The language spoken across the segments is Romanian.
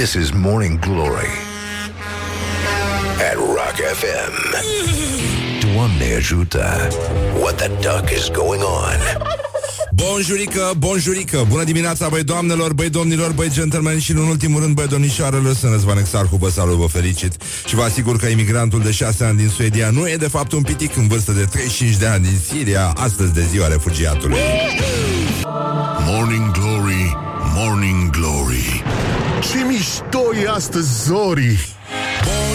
This is Morning Glory at Rock FM. Doamne ajută! What the duck is going on? Bonjurică, bonjurică Bună dimineața, băi doamnelor, băi domnilor, băi gentlemen Și în ultimul rând, băi domnișoarelor Să Răzvan Exarhu, vă salut, vă felicit Și vă asigur că imigrantul de 6 ani din Suedia Nu e de fapt un pitic în vârstă de 35 de ani din Siria Astăzi de ziua refugiatului Morning Glory, Ce mișto e astăzi, Zori!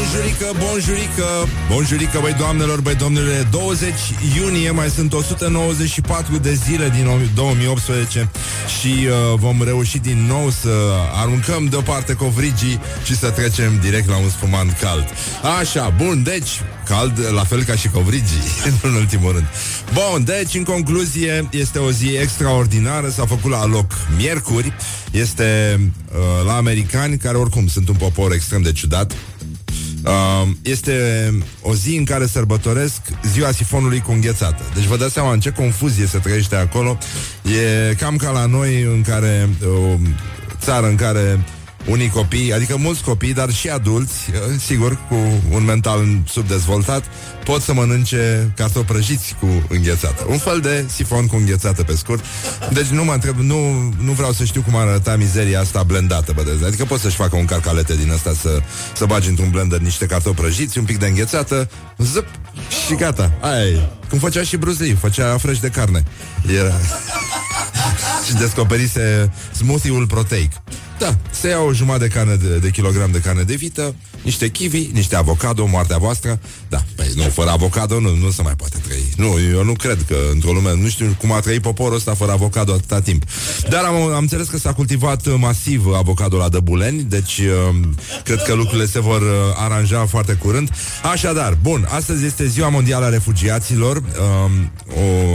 Bonjurică, bonjurică. Bonjurică, băi doamnelor, băi domnule. 20 iunie, mai sunt 194 de zile din 2018 Și uh, vom reuși din nou să aruncăm deoparte covrigii Și să trecem direct la un spumant cald. Așa, bun, deci Cald, la fel ca și covrigii În ultimul rând. Bun, deci, în concluzie, este o zi extraordinară S-a făcut la loc miercuri Este uh, la americani Care oricum sunt un popor extrem de ciudat Uh, este o zi în care sărbătoresc ziua sifonului cu înghețată. Deci vă dați seama în ce confuzie se trăiește acolo. E cam ca la noi în care o țară în care unii copii, adică mulți copii, dar și adulți, uh, sigur, cu un mental subdezvoltat, pot să mănânce cartofi prăjiți cu înghețată. Un fel de sifon cu înghețată pe scurt. Deci nu mă întreb, nu, nu vreau să știu cum arăta mizeria asta blendată, bă, Adică poți să-și facă un carcalete din asta să, să bagi într-un blender niște cartofi prăjiți, un pic de înghețată, zăp, și gata. Aia e. Cum făcea și Bruce Lee, făcea fresh de carne. Era... și descoperise smoothie-ul proteic. Da, se ia o jumătate de, carne de, de kilogram de carne de vită, niște kiwi, niște avocado, moartea voastră. Da, păi nu, fără avocado nu, nu se mai poate trăi. Nu, eu nu cred că într-o lume, nu știu cum a trăit poporul ăsta fără avocado atâta timp. Dar am, am înțeles că s-a cultivat masiv avocado la Dăbuleni, deci uh, cred că lucrurile se vor uh, aranja foarte curând. Așadar, bun, astăzi este Ziua Mondială a Refugiaților, uh,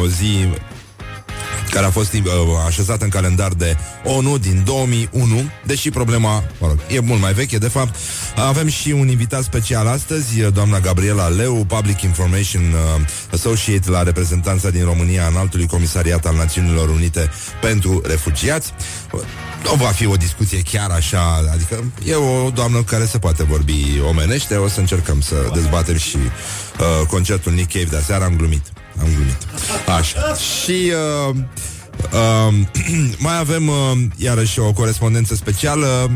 o zi care a fost uh, așezată în calendar de ONU din 2001, deși problema, mă rog, e mult mai veche, de fapt. Avem și un invitat special astăzi, doamna Gabriela Leu, Public Information uh, Associate la reprezentanța din România în altului comisariat al Națiunilor Unite pentru Refugiați. Nu va fi o discuție chiar așa, adică e o doamnă care se poate vorbi omenește, o să încercăm să dezbatem și uh, concertul Nick Cave de aseară, am glumit. Am glumit. Așa. Și uh, uh, mai avem uh, iarăși o corespondență specială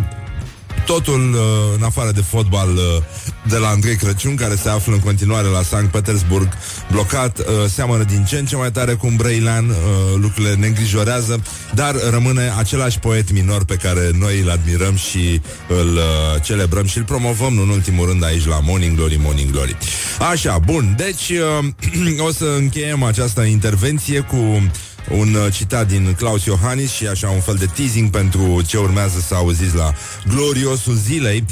totul uh, în afară de fotbal uh, de la Andrei Crăciun, care se află în continuare la Sankt Petersburg blocat, uh, seamănă din ce în ce mai tare cu un Brailan, uh, lucrurile ne îngrijorează, dar rămâne același poet minor pe care noi îl admirăm și îl uh, celebrăm și îl promovăm în ultimul rând aici la Morning Glory, Morning Glory. Așa, bun, deci uh, o să încheiem această intervenție cu un uh, citat din Claus Iohannis și așa un fel de teasing pentru ce urmează să auziți la gloriosul zilei.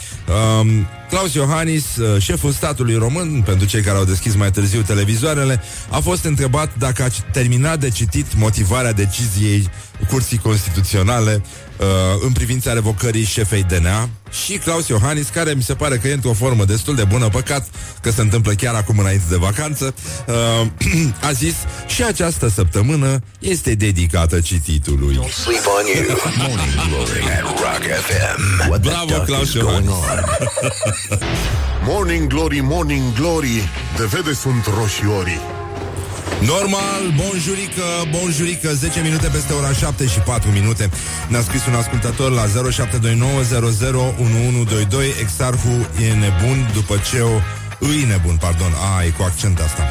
Um, Claus Iohannis, uh, șeful statului român, pentru cei care au deschis mai târziu televizoarele, a fost întrebat dacă a terminat de citit motivarea deciziei Curții Constituționale uh, în privința revocării șefei DNA și Claus Iohannis, care mi se pare că e într-o formă destul de bună, păcat că se întâmplă chiar acum înainte de vacanță, uh, a zis și această săptămână este dedicată cititului. Sleep on you. Morning Glory at Rock FM. What the Bravo, duck Claus is going Iohannis. on? Morning Glory, Morning Glory, de vede sunt roșiorii. Normal, bonjurică, bonjurică 10 minute peste ora 7 și 4 minute Ne-a scris un ascultător la 0729001122 Exarhu e nebun după ce o... Îi nebun, pardon, a, e cu accent asta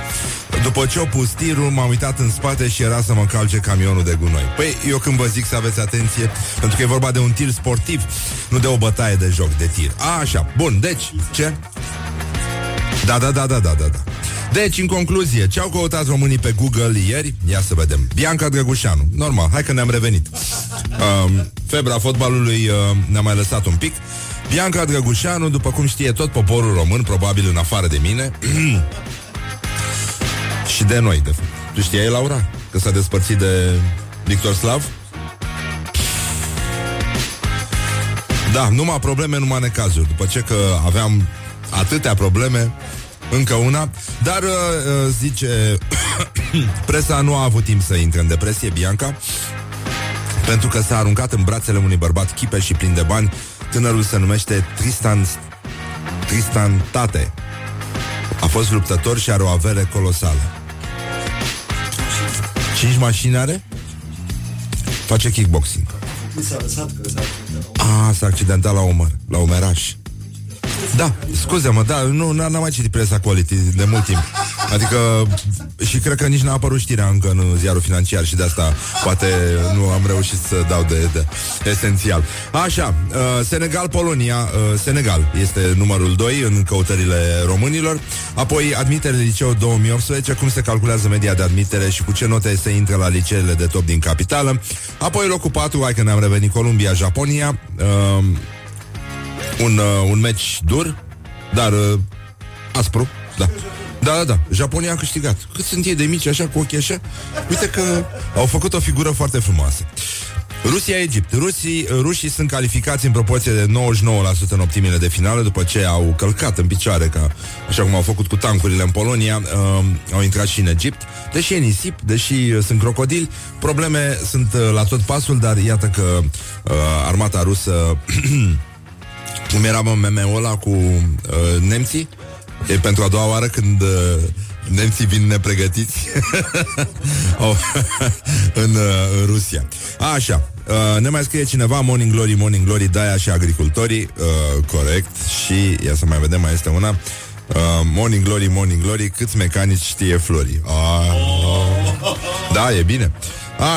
După ce o pus tirul, m-am uitat în spate și era să mă calce camionul de gunoi Păi, eu când vă zic să aveți atenție Pentru că e vorba de un tir sportiv Nu de o bătaie de joc de tir a, Așa, bun, deci, ce? Da, da, da, da, da, da, da deci, în concluzie, ce au căutat românii pe Google ieri? Ia să vedem. Bianca Drăgușanu. Normal, hai că ne-am revenit. Um, febra fotbalului uh, ne-a mai lăsat un pic. Bianca Drăgușanu, după cum știe tot poporul român, probabil în afară de mine, și de noi, de fapt. Tu știai, Laura, că s-a despărțit de Victor Slav? Da, numai probleme, numai necazuri. După ce că aveam atâtea probleme, încă una, dar uh, uh, zice presa nu a avut timp să intre în depresie, Bianca, pentru că s-a aruncat în brațele unui bărbat chipe și plin de bani Tânărul se numește Tristan Tristan Tate. A fost luptător și are o avere colosală. Cinci mașini are? Face kickboxing. Mi s-a lăsat că s-a... A, s-a accidentat la umăr, la umeraș. Da, scuze-mă, da, nu, n-am mai citit presa quality de mult timp. Adică, și cred că nici n-a apărut știrea încă în ziarul financiar și de asta poate nu am reușit să dau de, de esențial. Așa, uh, Senegal-Polonia, uh, Senegal este numărul 2 în căutările românilor, apoi admitere liceu 2018, cum se calculează media de admitere și cu ce note se intră la liceele de top din capitală, apoi locul 4, hai că ne-am revenit, Columbia-Japonia, uh, un, uh, un meci dur, dar uh, aspru, da. Da, da, da. Japonia a câștigat. Cât sunt ei de mici, așa, cu ochii așa? Uite că au făcut o figură foarte frumoasă. Rusia-Egipt. Rusii, rușii sunt calificați în proporție de 99% în optimile de finală după ce au călcat în picioare, ca, așa cum au făcut cu tancurile în Polonia, uh, au intrat și în Egipt. Deși e nisip, deși uh, sunt crocodili, probleme sunt uh, la tot pasul, dar iată că uh, armata rusă Cum era mă, meme-ul ăla cu uh, nemții? E pentru a doua oară când uh, nemții vin nepregătiți oh, în, uh, în Rusia. Așa, uh, ne mai scrie cineva Morning Glory, Morning Glory, Daia și agricultorii. Uh, corect. Și, ia să mai vedem, mai este una. Uh, morning Glory, Morning Glory, câți mecanici știe Flori. Uh, uh, da, e bine.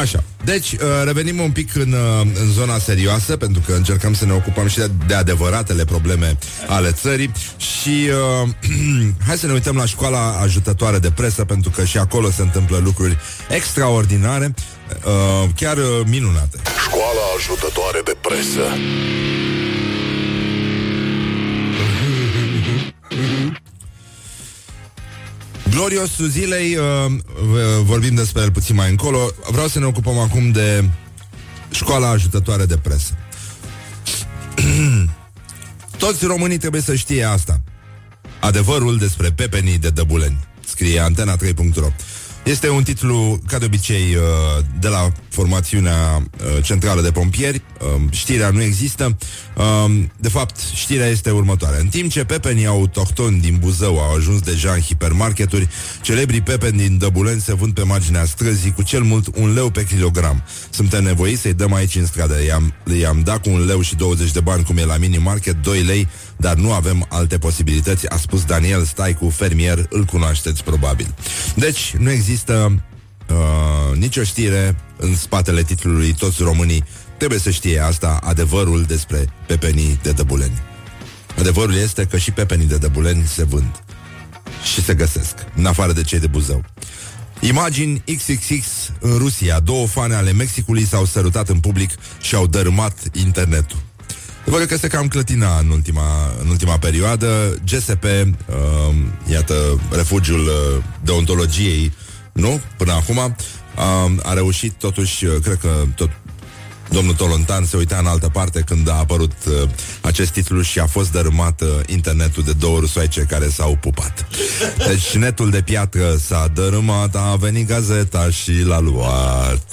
Așa. Deci, uh, revenim un pic în, uh, în zona serioasă, pentru că încercăm să ne ocupăm și de, de adevăratele probleme ale țării și uh, hai să ne uităm la școala ajutătoare de presă, pentru că și acolo se întâmplă lucruri extraordinare, uh, chiar uh, minunate. Școala ajutătoare de presă. Gloriosul zilei, uh, vorbim despre el puțin mai încolo. Vreau să ne ocupăm acum de școala ajutătoare de presă. Toți românii trebuie să știe asta. Adevărul despre pepenii de dăbuleni, scrie antena3.ro. Este un titlu, ca de obicei, uh, de la formațiunea uh, centrală de pompieri. Um, știrea nu există. Um, de fapt, știrea este următoarea. În timp ce pepenii autohtoni din Buzău au ajuns deja în hipermarketuri, celebrii pepeni din Dăbulen se vând pe marginea străzii cu cel mult un leu pe kilogram. Suntem nevoiți să-i dăm aici în stradă. I-am, i-am dat cu un leu și 20 de bani, cum e la mini-market, 2 lei, dar nu avem alte posibilități, a spus Daniel Staicu, fermier, îl cunoașteți probabil. Deci, nu există uh, nicio știre în spatele titlului Toți românii trebuie să știe asta, adevărul despre pepenii de dăbuleni. Adevărul este că și pepenii de dăbuleni se vând și se găsesc, în afară de cei de Buzău. Imagini XXX în Rusia. Două fane ale Mexicului s-au sărutat în public și au dărâmat internetul. Văd că se cam clătina în ultima, în ultima perioadă. GSP, uh, iată, refugiul uh, deontologiei, nu? Până acum, uh, a reușit totuși, uh, cred că tot Domnul Tolontan se uita în altă parte când a apărut uh, acest titlu și a fost dărâmat uh, internetul de două rusoaice care s-au pupat. Deci netul de piatră s-a dărâmat, a venit gazeta și l-a luat.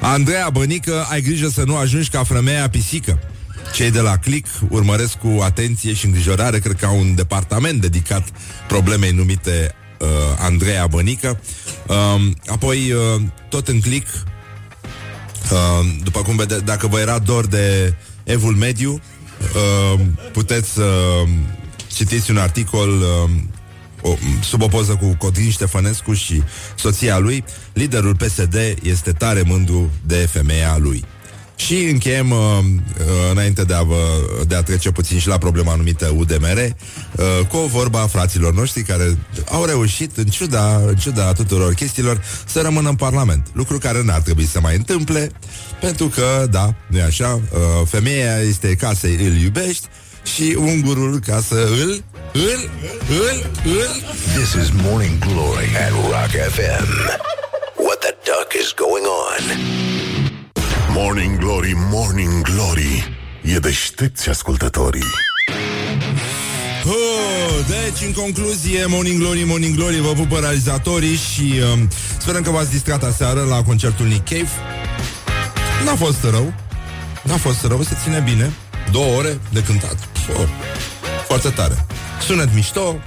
Andreea Bănică, ai grijă să nu ajungi ca frămeia pisică. Cei de la Click urmăresc cu atenție și îngrijorare, cred că au un departament dedicat problemei numite uh, Andreea Bănică. Uh, apoi, uh, tot în Click, uh, după cum vede, dacă vă era dor de Evul Mediu, uh, puteți să uh, citiți un articol uh, o, sub o poză cu Codrin Ștefănescu și soția lui. Liderul PSD este tare mândru de femeia lui. Și încheiem, uh, uh, înainte de a, vă, de a trece puțin și la problema numită UDMR, uh, cu o vorba a fraților noștri care au reușit, în ciuda, în ciuda tuturor chestiilor, să rămână în Parlament. Lucru care n-ar trebui să mai întâmple, pentru că, da, nu așa, uh, femeia este ca să îl iubești și ungurul ca să îl, îl, îl, îl... This is Morning Glory at Rock FM. What the duck is going on? Morning Glory, Morning Glory E deștepți ascultătorii Oh, deci, în concluzie, Morning Glory, Morning Glory, vă pupă realizatorii și um, sperăm că v-ați distrat aseară la concertul Nick Cave. N-a fost rău, n-a fost rău, se ține bine. Două ore de cântat. Oh, foarte tare. Sunet mișto,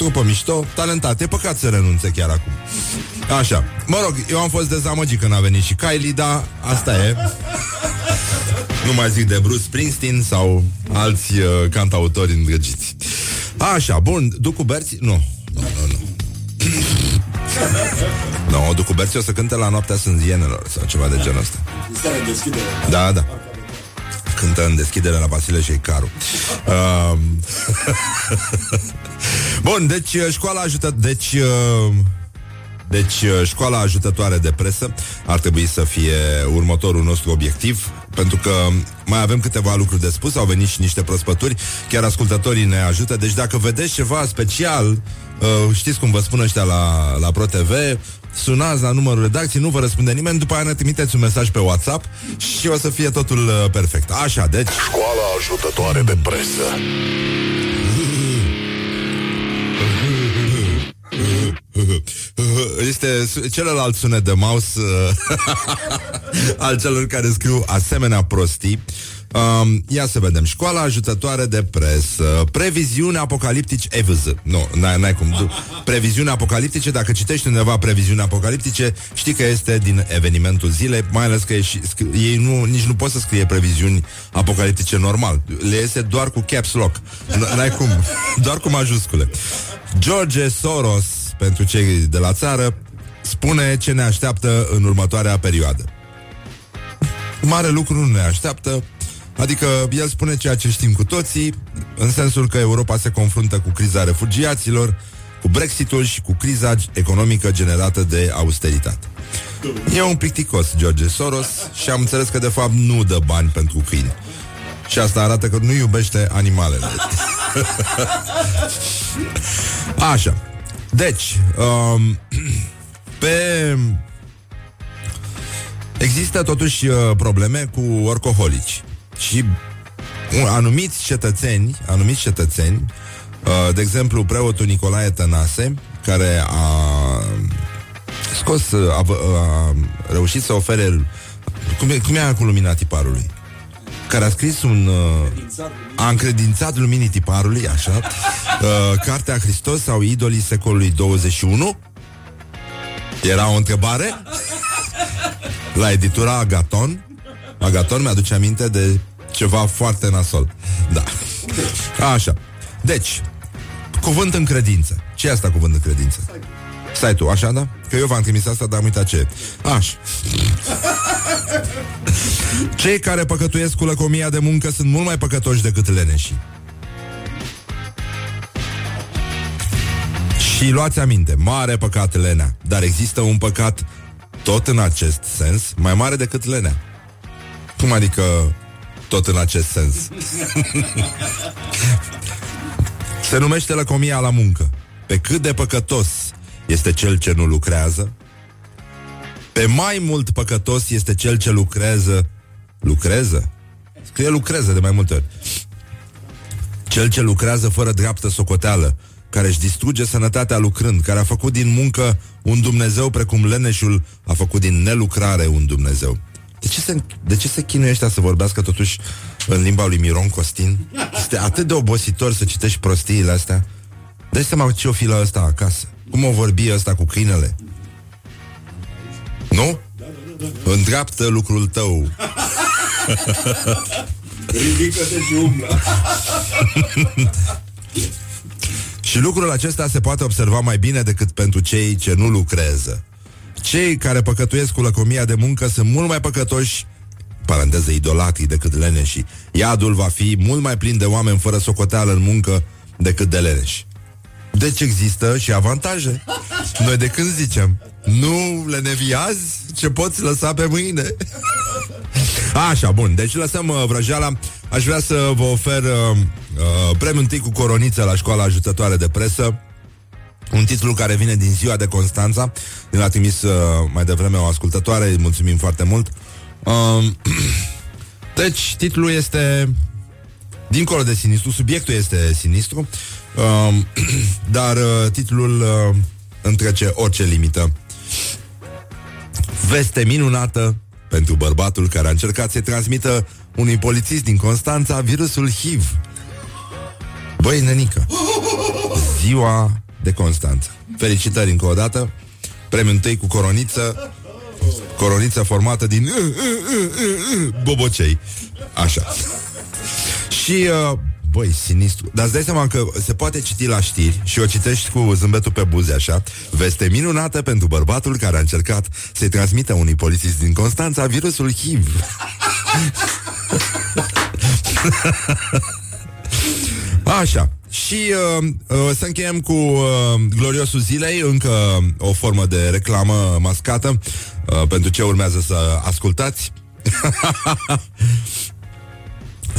trupă mișto, talentat. E păcat să renunțe chiar acum. Așa. Mă rog, eu am fost dezamăgit când a venit și Kylie, dar asta e. Nu mai zic de Bruce Springsteen sau alți uh, cantautori îndrăgiți. Așa, bun, Ducu Berți... Nu, nu, nu, nu. no, Ducu Berți o să cânte la noaptea sânzienelor sau ceva de genul ăsta. Da, da. Cântă în deschidere la Vasile și Caru. Uh, Bun, deci uh, școala ajută... Deci... Uh, deci, uh, școala ajutătoare de presă ar trebui să fie următorul nostru obiectiv, pentru că mai avem câteva lucruri de spus, au venit și niște prospături, chiar ascultătorii ne ajută, deci dacă vedeți ceva special, uh, știți cum vă spun ăștia la, la ProTV, sunați la numărul redacției, nu vă răspunde nimeni, după aia ne trimiteți un mesaj pe WhatsApp și o să fie totul uh, perfect. Așa, deci... Școala ajutătoare de presă. Este celălalt sunet de mouse al celor care scriu asemenea prostii. Um, ia să vedem. Școala ajutătoare de presă. Previziune apocaliptice. EVZ. Nu, n-ai, n-ai cum. Previziune apocaliptice. Dacă citești undeva previziune apocaliptice, știi că este din evenimentul zilei, mai ales că și, ei nu, nici nu pot să scrie previziuni apocaliptice normal. Le iese doar cu caps lock. N-ai cum. Doar cu majuscule. George Soros pentru cei de la țară, spune ce ne așteaptă în următoarea perioadă. Mare lucru nu ne așteaptă, adică el spune ceea ce știm cu toții, în sensul că Europa se confruntă cu criza refugiaților, cu Brexitul și cu criza economică generată de austeritate. E un picticos, George Soros, și am înțeles că de fapt nu dă bani pentru câini. Și asta arată că nu iubește animalele. Așa. Deci, um, pe... Există totuși uh, probleme cu orcoholici și anumiți cetățeni, anumiți cetățeni, uh, de exemplu preotul Nicolae Tănase, care a scos, uh, a, a reușit să ofere cum e, cum e cu lumina tiparului? Care a scris un... Uh, a încredințat luminii tiparului, așa, uh, Cartea Hristos sau idolii secolului 21. Era o întrebare la editura Agaton. Agaton mi-aduce aminte de ceva foarte nasol. Da. Așa. Deci, cuvânt în credință. Ce e asta cuvânt în credință? Stai tu, așa, da? Că eu v-am trimis asta, dar am uitat ce Așa. Cei care păcătuiesc cu lăcomia de muncă sunt mult mai păcătoși decât leneșii. Și luați aminte, mare păcat lenea, dar există un păcat tot în acest sens, mai mare decât lenea. Cum adică tot în acest sens? Se numește lăcomia la muncă. Pe cât de păcătos este cel ce nu lucrează, pe mai mult păcătos este cel ce lucrează Lucrează? Scrie lucrează de mai multe ori Cel ce lucrează fără dreaptă socoteală Care își distruge sănătatea lucrând Care a făcut din muncă un Dumnezeu Precum leneșul a făcut din nelucrare un Dumnezeu de ce, se, de ce se chinuie ăștia să vorbească totuși în limba lui Miron Costin? Este atât de obositor să citești prostiile astea. Dă-i seama ce o fi la ăsta acasă. Cum o vorbi ăsta cu câinele? Nu? Îndreaptă lucrul tău. Ridică-te și umblă. și lucrul acesta se poate observa mai bine decât pentru cei ce nu lucrează. Cei care păcătuiesc cu lăcomia de muncă sunt mult mai păcătoși paranteză idolatrii decât leneși. Iadul va fi mult mai plin de oameni fără socoteală în muncă decât de leneși. Deci există și avantaje. Noi de când zicem, nu le neviazi ce poți lăsa pe mâine. Așa, bun, deci lăsăm uh, vrăjeala. Aș vrea să vă ofer uh, uh, premiul întâi cu coroniță la școala ajutătoare de presă. Un titlu care vine din ziua de Constanța. Ne l-a trimis uh, mai devreme o ascultătoare, îi mulțumim foarte mult. Uh, deci, titlul este dincolo de sinistru, subiectul este sinistru. Um, dar uh, titlul uh, întrece orice limită. Veste minunată pentru bărbatul care a încercat să-i transmită unui polițist din Constanța virusul HIV. Băi, nenică, ziua de Constanța. Felicitări încă o dată. Premiul întâi cu coroniță, coroniță formată din uh, uh, uh, bobocei. Așa. Și uh, Băi, sinistru. Dar îți dai seama că se poate citi la știri și o citești cu zâmbetul pe buze, așa. Veste minunată pentru bărbatul care a încercat să-i transmită unui polițist din Constanța virusul HIV. Așa. Și uh, uh, să încheiem cu uh, gloriosul zilei, încă o formă de reclamă mascată uh, pentru ce urmează să ascultați.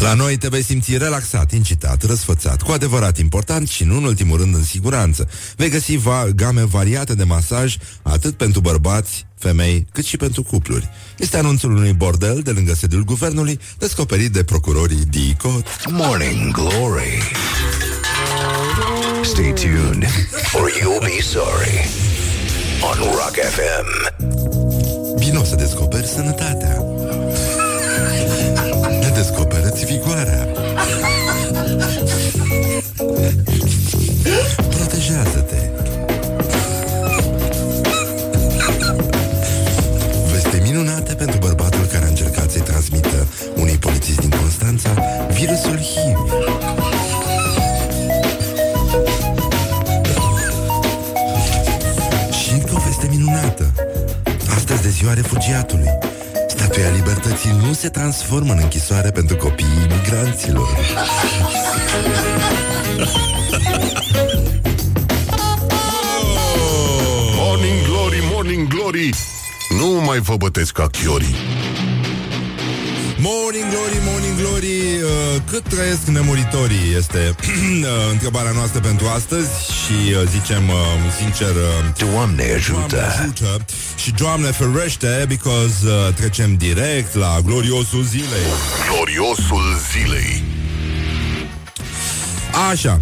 La noi te vei simți relaxat, incitat, răsfățat, cu adevărat important și nu în ultimul rând în siguranță. Vei găsi va- game variate de masaj, atât pentru bărbați, femei, cât și pentru cupluri. Este anunțul unui bordel de lângă sediul guvernului, descoperit de procurorii DICOT. Morning Glory. Stay tuned or you'll be sorry. On Rock FM. Vino să descoperi sănătatea. Ne descoperă-ți vigoarea. Protejează-te. Veste minunată pentru bărbatul care a încercat să-i transmită unui polițist din Constanța virusul HIV. Și încă o veste minunată. Astăzi de ziua refugiatului. Statuia libertății nu se transformă în închisoare pentru copiii imigranților. Morning Glory, Morning Glory Nu mai vă bătesc ca chiorii Morning Glory, Morning Glory uh, Cât trăiesc nemuritorii Este uh, întrebarea noastră pentru astăzi Și uh, zicem uh, sincer uh, Doamne Doamne ajută. ajută! Și Doamne ferește Because uh, trecem direct la gloriosul zilei. Gloriosul zilei. Așa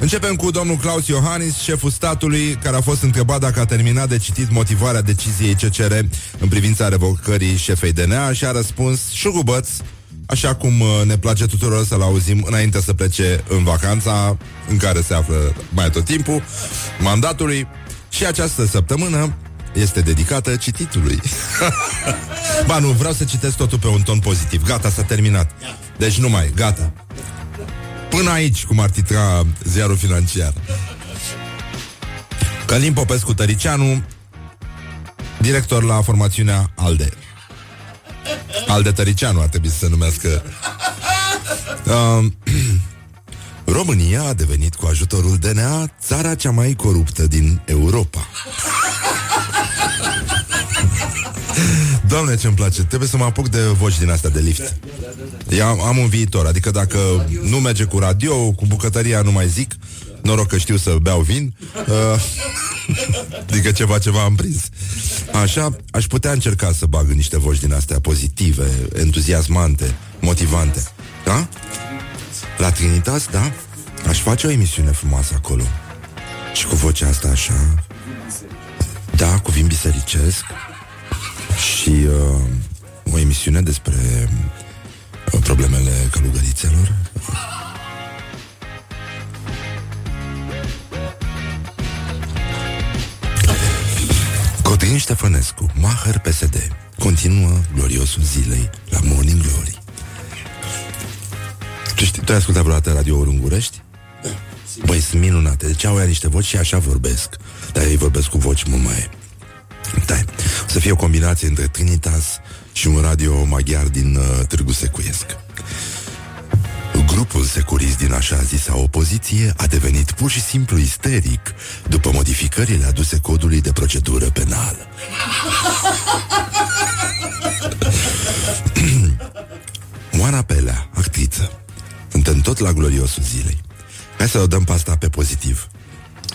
Începem cu domnul Claus Iohannis, șeful statului, care a fost întrebat dacă a terminat de citit motivarea deciziei CCR în privința revocării șefei DNA și a răspuns șurubăț, așa cum uh, ne place tuturor să-l auzim înainte să plece în vacanța în care se află mai tot timpul mandatului și această săptămână este dedicată cititului. ba nu, vreau să citesc totul pe un ton pozitiv. Gata, s-a terminat. Deci nu mai, gata. Până aici, cum ar titra ziarul financiar. Călim Popescu Tăricianu, director la formațiunea ALDE. ALDE Tăricianu ar trebui să se numească. Uh, România a devenit cu ajutorul DNA țara cea mai coruptă din Europa. Doamne, ce-mi place, trebuie să mă apuc de voci din astea de lift. Eu am, am un viitor, adică dacă nu merge cu radio, cu bucătăria nu mai zic, noroc că știu să beau vin, uh, adică ceva, ceva am prins. Așa, aș putea încerca să bag în niște voci din astea pozitive, entuziasmante, motivante. Da? La Trinitas, da? Aș face o emisiune frumoasă acolo. Și cu vocea asta așa. Da, cu vin bisericesc. Și uh, o emisiune despre uh, problemele călugărițelor. Codrin Ștefănescu, Maher PSD, continuă gloriosul zilei la Morning Glory. Tu, știi, tu ai ascultat vreodată radio Ungurești? Băi, sunt minunate. Deci au ea niște voci și așa vorbesc. Dar ei vorbesc cu voci mult mai... Da, o să fie o combinație între Trinitas și un radio maghiar din uh, Târgu Secuiesc. Grupul securist din așa zisa opoziție a devenit pur și simplu isteric după modificările aduse codului de procedură penală. Oana Pelea, actriță. Suntem tot la gloriosul zilei. Hai să o dăm pasta pe pozitiv.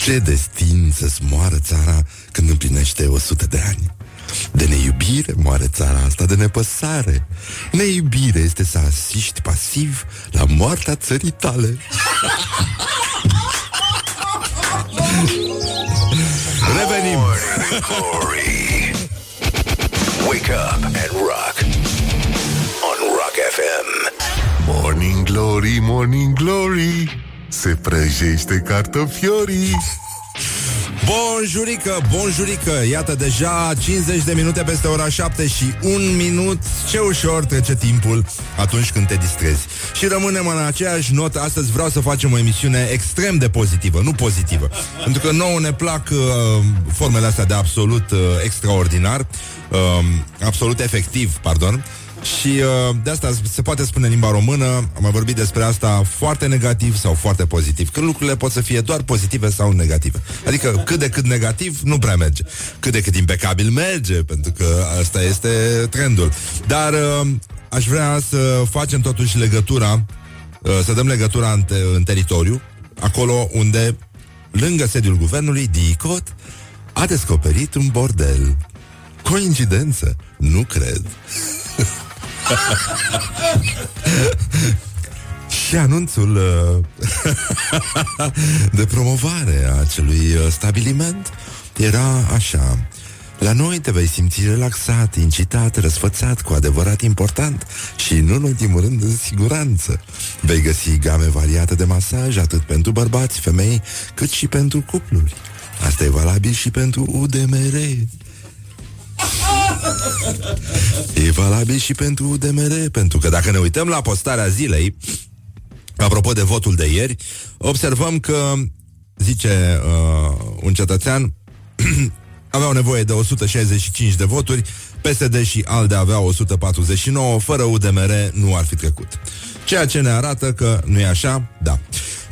Ce destin să-ți moară țara când împlinește 100 de ani. De neiubire moare țara asta de nepăsare. Neiubire este să asiști pasiv la moartea țării tale. Revenim! Glory. Wake up and rock. On Rock FM. Morning Glory, Morning Glory Se prăjește cartofiorii. Bonjurică, bonjurică. Iată deja 50 de minute peste ora 7 și un minut. Ce ușor trece timpul atunci când te distrezi. Și rămânem în aceeași notă. Astăzi vreau să facem o emisiune extrem de pozitivă Nu pozitivă. Pentru că nouă ne plac uh, formele astea de absolut uh, extraordinar. Uh, Absolut efectiv, pardon și uh, de asta se poate spune în limba română, am mai vorbit despre asta, foarte negativ sau foarte pozitiv. Că lucrurile pot să fie doar pozitive sau negative. Adică cât de cât negativ nu prea merge. Cât de cât impecabil merge, pentru că asta este trendul. Dar uh, aș vrea să facem totuși legătura, uh, să dăm legătura în, te- în teritoriu, acolo unde, lângă sediul guvernului, DICOT a descoperit un bordel. Coincidență? Nu cred. Și anunțul uh, de promovare a acelui uh, stabiliment era așa. La noi te vei simți relaxat, incitat, răsfățat, cu adevărat important și, nu în ultimul rând, în siguranță. Vei găsi game variate de masaj, atât pentru bărbați, femei, cât și pentru cupluri. Asta e valabil și pentru UDMR. E valabil și pentru UDMR, pentru că dacă ne uităm la postarea zilei, apropo de votul de ieri, observăm că, zice uh, un cetățean, aveau nevoie de 165 de voturi, PSD și ALDE aveau 149, fără UDMR nu ar fi trecut. Ceea ce ne arată că nu e așa, da.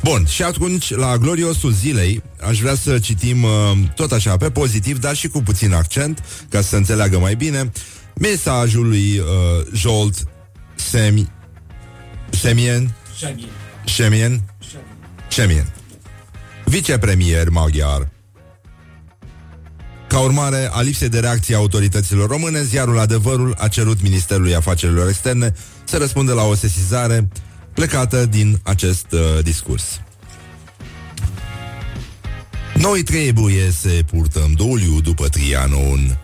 Bun, și atunci, la gloriosul zilei, aș vrea să citim uh, tot așa, pe pozitiv, dar și cu puțin accent, ca să se înțeleagă mai bine, mesajul lui uh, Jolt Semi... Semien? Semien? Semien. Vicepremier maghiar. Ca urmare a lipsei de reacție a autorităților române, ziarul Adevărul a cerut Ministerului Afacerilor Externe să răspundă la o sesizare plecată din acest uh, discurs. Noi trebuie să purtăm doliu după Trianon.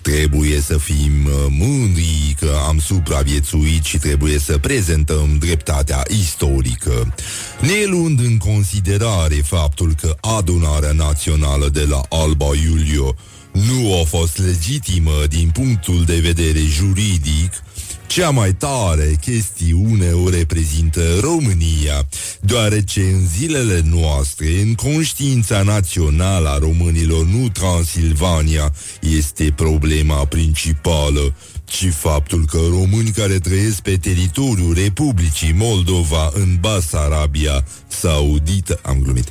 Trebuie să fim uh, mândri că am supraviețuit și trebuie să prezentăm dreptatea istorică, ne luând în considerare faptul că adunarea națională de la Alba Iulio nu a fost legitimă din punctul de vedere juridic, cea mai tare chestiune o reprezintă România, deoarece în zilele noastre, în conștiința națională a românilor, nu Transilvania este problema principală, ci faptul că români care trăiesc pe teritoriul Republicii Moldova în Basarabia Saudită, am glumit,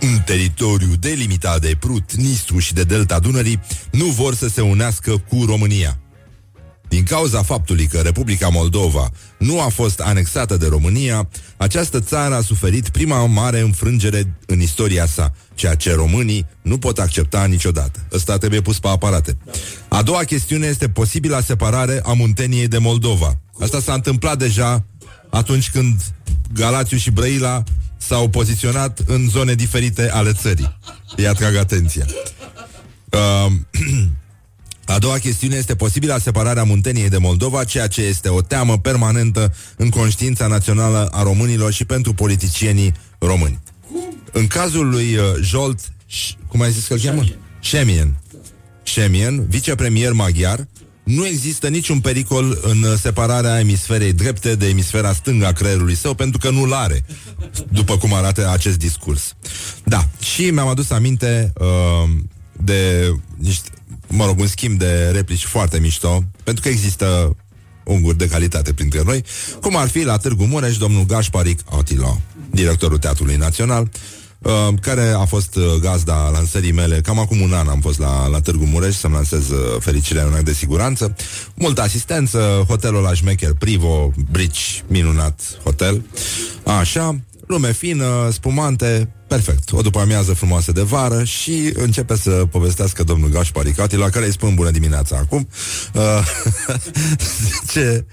în teritoriu delimitat de Prut, Nistru și de Delta Dunării, nu vor să se unească cu România. Din cauza faptului că Republica Moldova nu a fost anexată de România, această țară a suferit prima mare înfrângere în istoria sa, ceea ce românii nu pot accepta niciodată. Ăsta trebuie pus pe aparate. A doua chestiune este posibila separare a Munteniei de Moldova. Asta s-a întâmplat deja atunci când Galațiu și Brăila s-au poziționat în zone diferite ale țării. Îi atrag atenția. Uh, A doua chestiune este posibilă separarea Munteniei de Moldova, ceea ce este o teamă permanentă în conștiința națională a românilor și pentru politicienii români. În cazul lui uh, Jolt, cum ai zis că îl cheamă? Șemien. Șemien, vicepremier maghiar, nu există niciun pericol în separarea emisferei drepte de emisfera stângă a creierului său, pentru că nu-l are, după cum arată acest discurs. Da, și mi-am adus aminte uh, de niște, mă rog, un schimb de replici foarte mișto, pentru că există unguri de calitate printre noi, cum ar fi la Târgu Mureș domnul Gașparic Atila, directorul Teatrului Național, uh, care a fost uh, gazda lansării mele. Cam acum un an am fost la, la Târgu Mureș să-mi lansez uh, fericirea unui de siguranță. Multă asistență, hotelul la șmecher Privo, Bridge, minunat hotel. Așa, lume fină, spumante, perfect. O după amiază frumoasă de vară și începe să povestească domnul Gașpari Cati, la care îi spun bună dimineața acum. Uh, ce...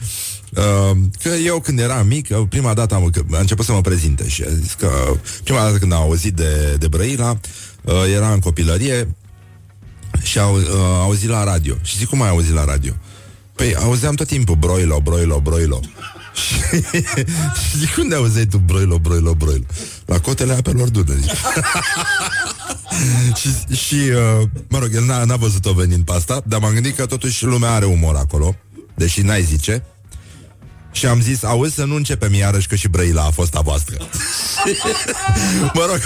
Uh, că eu când eram mic, uh, prima dată am, a început să mă prezinte și a zis că prima dată când am auzit de, de Brăila, uh, era în copilărie și au, uh, auzit la radio. Și zic, cum ai auzit la radio? Păi auzeam tot timpul Broilo, Broilo, Broilo. și, și zic, unde auzeai tu broilo, broilo, broilo? La cotele apelor Dunării. și, și uh, mă rog, el n-a, n-a văzut-o venind pe asta, dar m-am gândit că totuși lumea are umor acolo, deși n-ai zice. Și am zis, auzi să nu începem iarăși că și Brăila a fost a voastră Mă rog,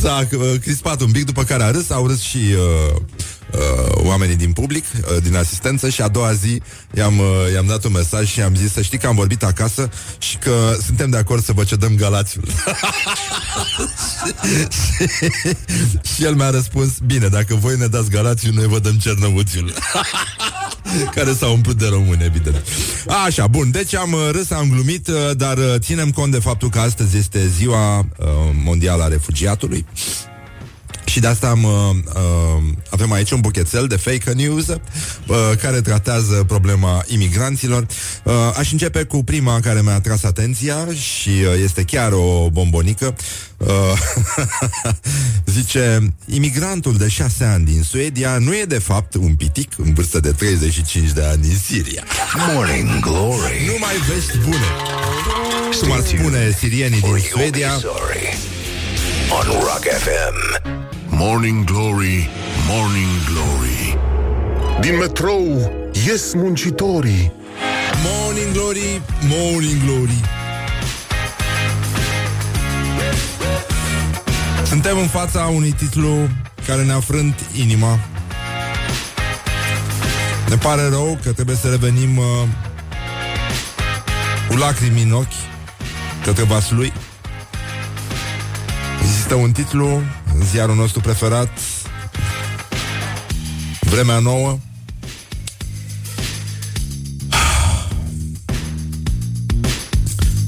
s-a crispat un pic După care a râs, au râs și uh, uh, oamenii din public, uh, din asistență și a doua zi i-am, uh, i-am dat un mesaj și am zis să știi că am vorbit acasă și că suntem de acord să vă cedăm Galațiul. și, și el mi-a răspuns, bine, dacă voi ne dați Galațiul, noi vă dăm Cernăuțiul. care s-a umplut de români, evident. Așa, bun, deci am uh, râs, am glumit, uh, dar uh, ținem cont de faptul că astăzi este ziua uh, mondială a refugiatului și de asta am, uh, uh, avem aici un buchețel de fake news uh, care tratează problema imigranților. Uh, aș începe cu prima care mi-a atras atenția și uh, este chiar o bombonică. Uh, zice, imigrantul de șase ani din Suedia nu e de fapt un pitic în vârstă de 35 de ani din Siria. Morning Glory. Nu mai vești bune. Cum ar spune sirienii din Suedia. On Rock FM. Morning Glory, Morning Glory. Din metrou ies muncitorii. Morning Glory, Morning Glory. Suntem în fața unui titlu care ne-a frânt inima. Ne pare rău că trebuie să revenim uh, cu lacrimi în ochi către Vaslui Există un titlu în ziarul nostru preferat. Vremea nouă.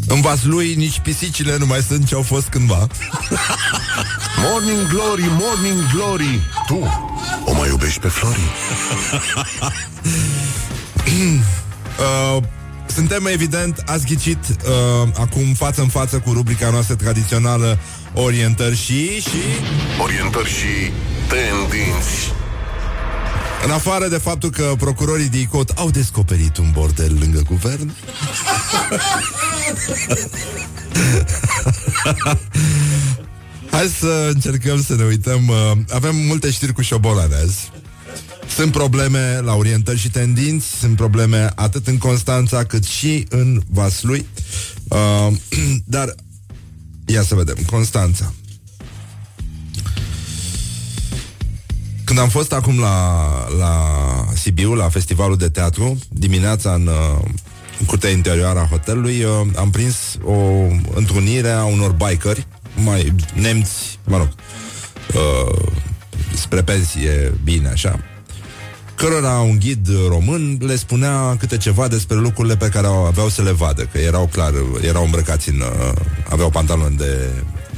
În Vaslui nici pisicile nu mai sunt ce au fost cândva. Morning Glory, Morning Glory. Tu o mai iubești pe Flori? uh, Suntem evident, ați ghicit uh, Acum față în față cu rubrica noastră tradițională Orientări și... și... Orientări și tendinți. În afară de faptul că procurorii de ICOT au descoperit un bordel lângă guvern. Hai să încercăm să ne uităm uh, Avem multe știri cu șobolane azi sunt probleme la orientări și tendinți, sunt probleme atât în Constanța cât și în Vaslui. Uh, dar ia să vedem, Constanța. Când am fost acum la, la Sibiu, la festivalul de teatru, dimineața în, uh, în curtea interioară a hotelului, uh, am prins o întrunire a unor bikeri, mai nemți, mă rog, uh, spre pensie, bine, așa, cărora un ghid român le spunea câte ceva despre lucrurile pe care aveau să le vadă, că erau clar, erau îmbrăcați în, uh, aveau pantaloni de,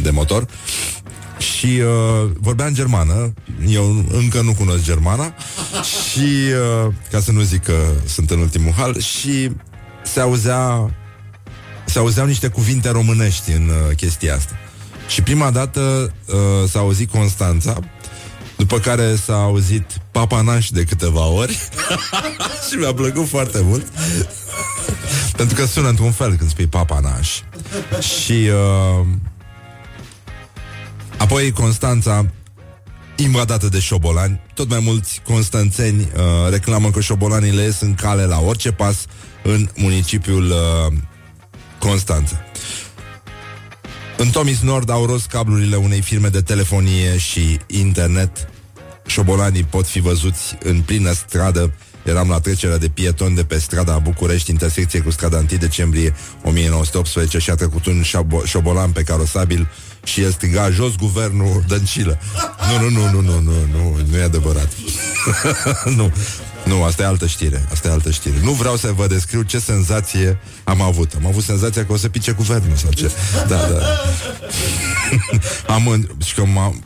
de motor. Și uh, vorbea în germană, eu încă nu cunosc germana. Și, uh, ca să nu zic că sunt în ultimul hal, și se auzea se auzeau niște cuvinte românești în uh, chestia asta. Și prima dată uh, s-a auzit Constanța, după care s-a auzit papanaș de câteva ori și mi-a plăcut foarte mult. Pentru că sună într-un fel când spui papanaș. Și uh, apoi Constanța invadată de șobolani. Tot mai mulți constanțeni uh, reclamă că șobolanii le ies în cale la orice pas în municipiul uh, Constanța. În Tomis Nord au rost cablurile unei firme de telefonie și internet. Șobolanii pot fi văzuți în plină stradă. Eram la trecerea de pieton de pe strada București, intersecție cu strada 1 decembrie 1918 și a trecut un șabo- șobolan pe carosabil și el striga jos guvernul Dăncilă. Nu, nu, nu, nu, nu, nu, nu, nu e adevărat. nu. Nu, asta e altă știre. Asta e altă știre. Nu vreau să vă descriu ce senzație am avut. Am avut senzația că o să pice guvernul sau ce. Da, da. am în... Și că m-am...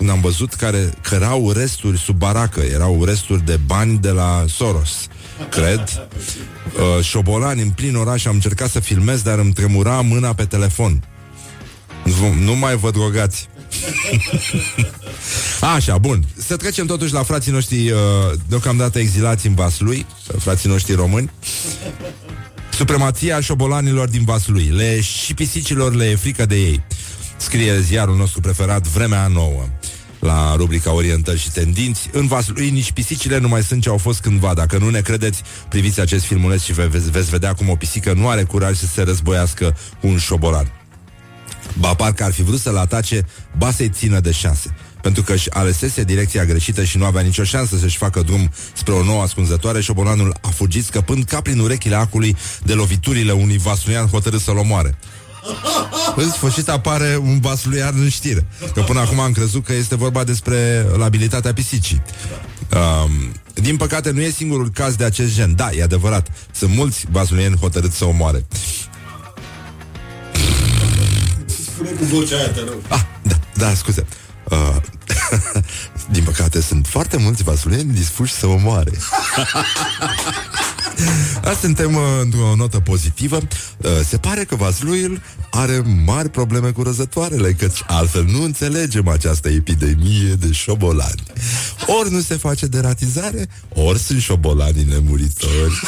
Când am văzut care, că erau resturi sub baracă, erau resturi de bani de la Soros, cred. Uh, șobolani în plin oraș, am încercat să filmez, dar îmi tremura mâna pe telefon. Nu, nu mai vă drogați. Așa, bun. Să trecem totuși la frații noștri uh, deocamdată exilați în Vaslui, frații noștri români. Supremația șobolanilor din Vaslui. Le și pisicilor le e frică de ei. Scrie ziarul nostru preferat Vremea Nouă la rubrica Orientări și Tendinți. În Vaslui nici pisicile nu mai sunt ce au fost cândva. Dacă nu ne credeți, priviți acest filmuleț și veți, veți vedea cum o pisică nu are curaj să se războiască cu un șobolan. Ba parcă ar fi vrut să-l atace, ba să-i țină de șanse pentru că își alesese direcția greșită și nu avea nicio șansă să-și facă drum spre o nouă ascunzătoare, șobolanul a fugit scăpând ca prin urechile acului de loviturile unui vasluian hotărât să-l omoare. În sfârșit apare un vasluian în știre. Că până acum am crezut că este vorba despre labilitatea pisicii. Um, din păcate nu e singurul caz de acest gen. Da, e adevărat. Sunt mulți vasluieni hotărâți să omoare. Spune cu vocea aia, te rog. Ah, da, da, scuze. Uh, din păcate, sunt foarte mulți vasulieni dispuși să omoare. Asta suntem uh, într-o notă pozitivă. Uh, se pare că Vasluil are mari probleme cu răzătoarele, căci altfel nu înțelegem această epidemie de șobolani. Ori nu se face deratizare, ori sunt șobolanii nemuritori.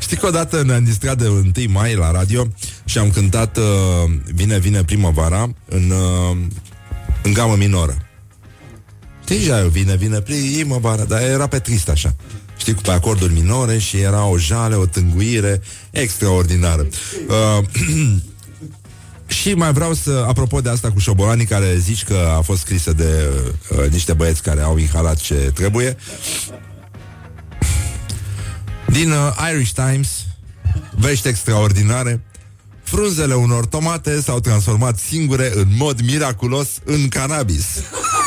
Știi că odată ne-am distrat de 1 mai la radio și am cântat uh, Vine, vine primăvara în, uh, în gamă minoră. Deja vine, vine primăvara, dar era pe trist așa. Știi, cu pe acorduri minore și era o jale, o tânguire extraordinară. Uh, și mai vreau să, apropo de asta cu șobolanii care zici că a fost scrisă de uh, niște băieți care au inhalat ce trebuie, din uh, Irish Times, vești extraordinare, frunzele unor tomate s-au transformat singure în mod miraculos în cannabis.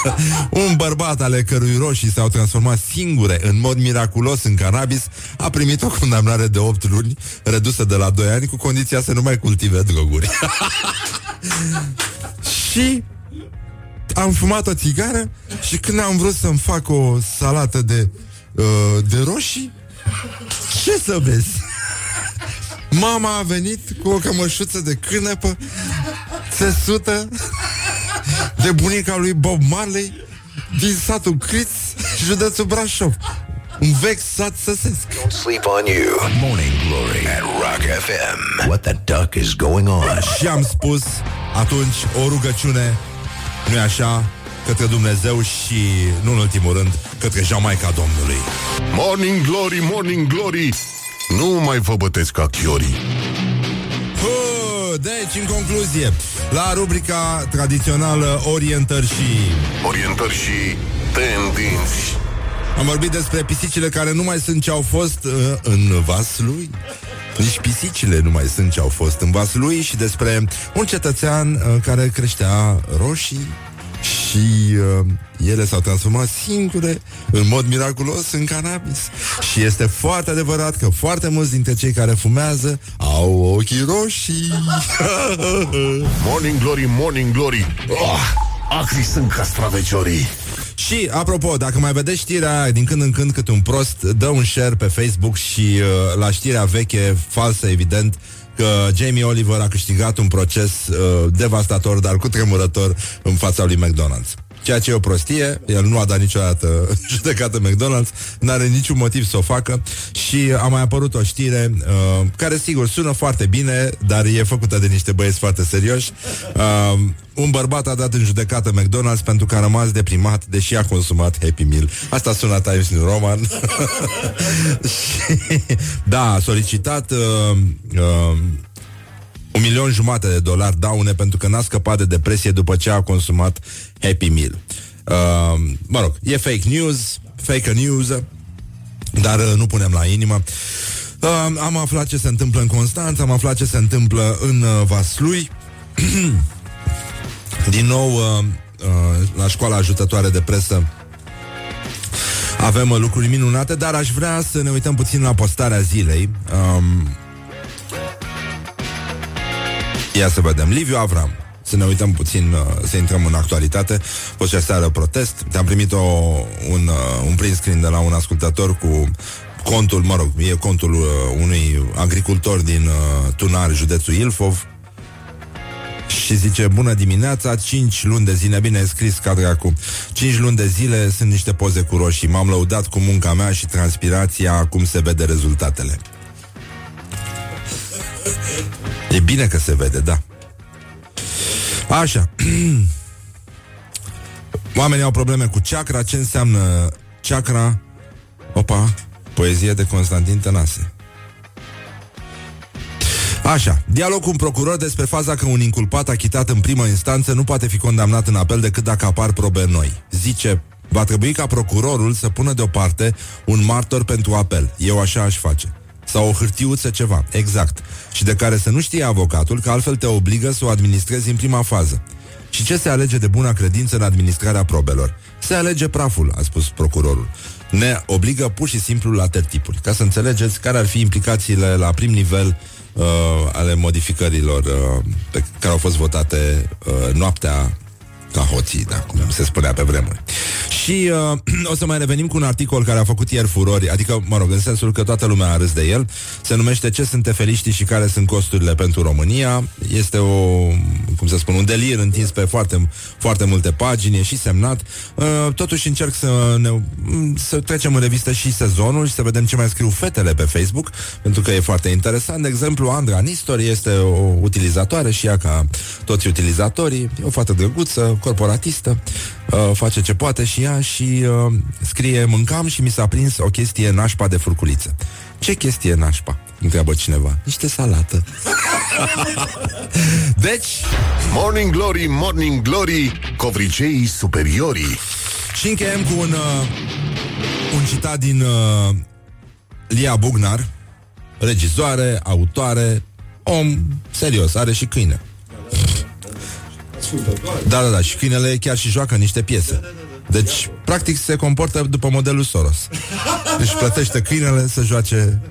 Un bărbat ale cărui roșii s-au transformat singure în mod miraculos în cannabis a primit o condamnare de 8 luni, redusă de la 2 ani, cu condiția să nu mai cultive droguri. și am fumat o țigară și când am vrut să-mi fac o salată de, uh, de roșii, ce să vezi? Mama a venit cu o cămășuță de cârnepă țesută de bunica lui Bob Marley din satul Criț, județul Brașov. Un vechi sat săsesc. Don't sleep on you. Morning Glory at Rock FM. What the duck is going on? Și am spus atunci o rugăciune, nu-i așa, către Dumnezeu și, nu în ultimul rând, către Jamaica Domnului. Morning Glory, Morning Glory Nu mai vă bătesc ca chiorii. Hă, Deci, în concluzie, la rubrica tradițională Orientări și... Orientări și tendinți. Am vorbit despre pisicile care nu mai sunt ce au fost uh, în vas lui. Nici pisicile nu mai sunt ce au fost în vas lui și despre un cetățean uh, care creștea roșii și uh, ele s-au transformat singure în mod miraculos în cannabis. Și este foarte adevărat că foarte mulți dintre cei care fumează au ochii roșii. Morning Glory, Morning Glory oh, Acri sunt castraveciorii Și, apropo, dacă mai vedeți știrea aia din când în când câte un prost, dă un share pe Facebook și uh, la știrea veche, falsă, evident, că Jamie Oliver a câștigat un proces uh, devastator, dar cu tremurător în fața lui McDonald's. Ceea ce e o prostie, el nu a dat niciodată judecată McDonald's, n-are niciun motiv să o facă și a mai apărut o știre uh, care, sigur, sună foarte bine, dar e făcută de niște băieți foarte serioși. Uh, un bărbat a dat în judecată McDonald's pentru că a rămas deprimat, deși a consumat Happy Meal. Asta sună Times New Roman. și, da, a solicitat uh, uh, un milion jumate de dolari daune pentru că n-a scăpat de depresie după ce a consumat Happy Meal. Uh, mă rog, e fake news, fake news, dar uh, nu punem la inimă. Uh, am aflat ce se întâmplă în Constanța, am aflat ce se întâmplă în uh, Vaslui. Din nou, uh, uh, la școala ajutătoare de presă avem uh, lucruri minunate, dar aș vrea să ne uităm puțin la postarea zilei. Um, Ia să vedem. Liviu Avram. Să ne uităm puțin, uh, să intrăm în actualitate. Fost și seară protest. Te-am primit o, un, uh, un print screen de la un ascultător cu contul, mă rog, e contul uh, unui agricultor din uh, Tunar, județul Ilfov. și zice, bună dimineața, 5 luni de zile, bine scris ca dracu, 5 luni de zile sunt niște poze cu roșii, m-am lăudat cu munca mea și transpirația, acum se vede rezultatele. E bine că se vede, da. Așa. Oamenii au probleme cu chakra. Ce înseamnă chakra? Opa, poezie de Constantin Tănase. Așa, dialog cu un procuror despre faza că un inculpat achitat în primă instanță nu poate fi condamnat în apel decât dacă apar probe noi. Zice, va trebui ca procurorul să pună deoparte un martor pentru apel. Eu așa aș face. Sau o hârtiuță ceva, exact. Și de care să nu știe avocatul, că altfel te obligă să o administrezi în prima fază. Și ce se alege de bună credință în administrarea probelor? Se alege praful, a spus procurorul. Ne obligă pur și simplu la tertipuri, ca să înțelegeți care ar fi implicațiile la prim nivel uh, ale modificărilor uh, pe care au fost votate uh, noaptea ca hoții, da, cum se spunea pe vremuri. Și uh, o să mai revenim cu un articol care a făcut ieri furori, adică, mă rog, în sensul că toată lumea a râs de el. Se numește Ce sunt tefeliștii și care sunt costurile pentru România. Este o, cum să spun, un delir întins pe foarte, foarte multe pagini, e și semnat. Uh, totuși încerc să, ne, să trecem în revistă și sezonul și să vedem ce mai scriu fetele pe Facebook, pentru că e foarte interesant. De exemplu, Andra Nistor este o utilizatoare și ea ca toți utilizatorii, e o fată drăguță, corporatistă, uh, face ce poate și ea și uh, scrie Mâncam și mi s-a prins o chestie nașpa de furculiță. Ce chestie nașpa? Întreabă cineva. Niște salată. deci... Morning Glory, Morning Glory, covriceii superiorii. Și încheiem cu un, uh, un citat din uh, Lia Bugnar, regizoare, autoare, om serios, are și câine. Da, da, da, și câinele chiar și joacă niște piese. Deci, practic, se comportă după modelul Soros. Deci plătește câinele să joace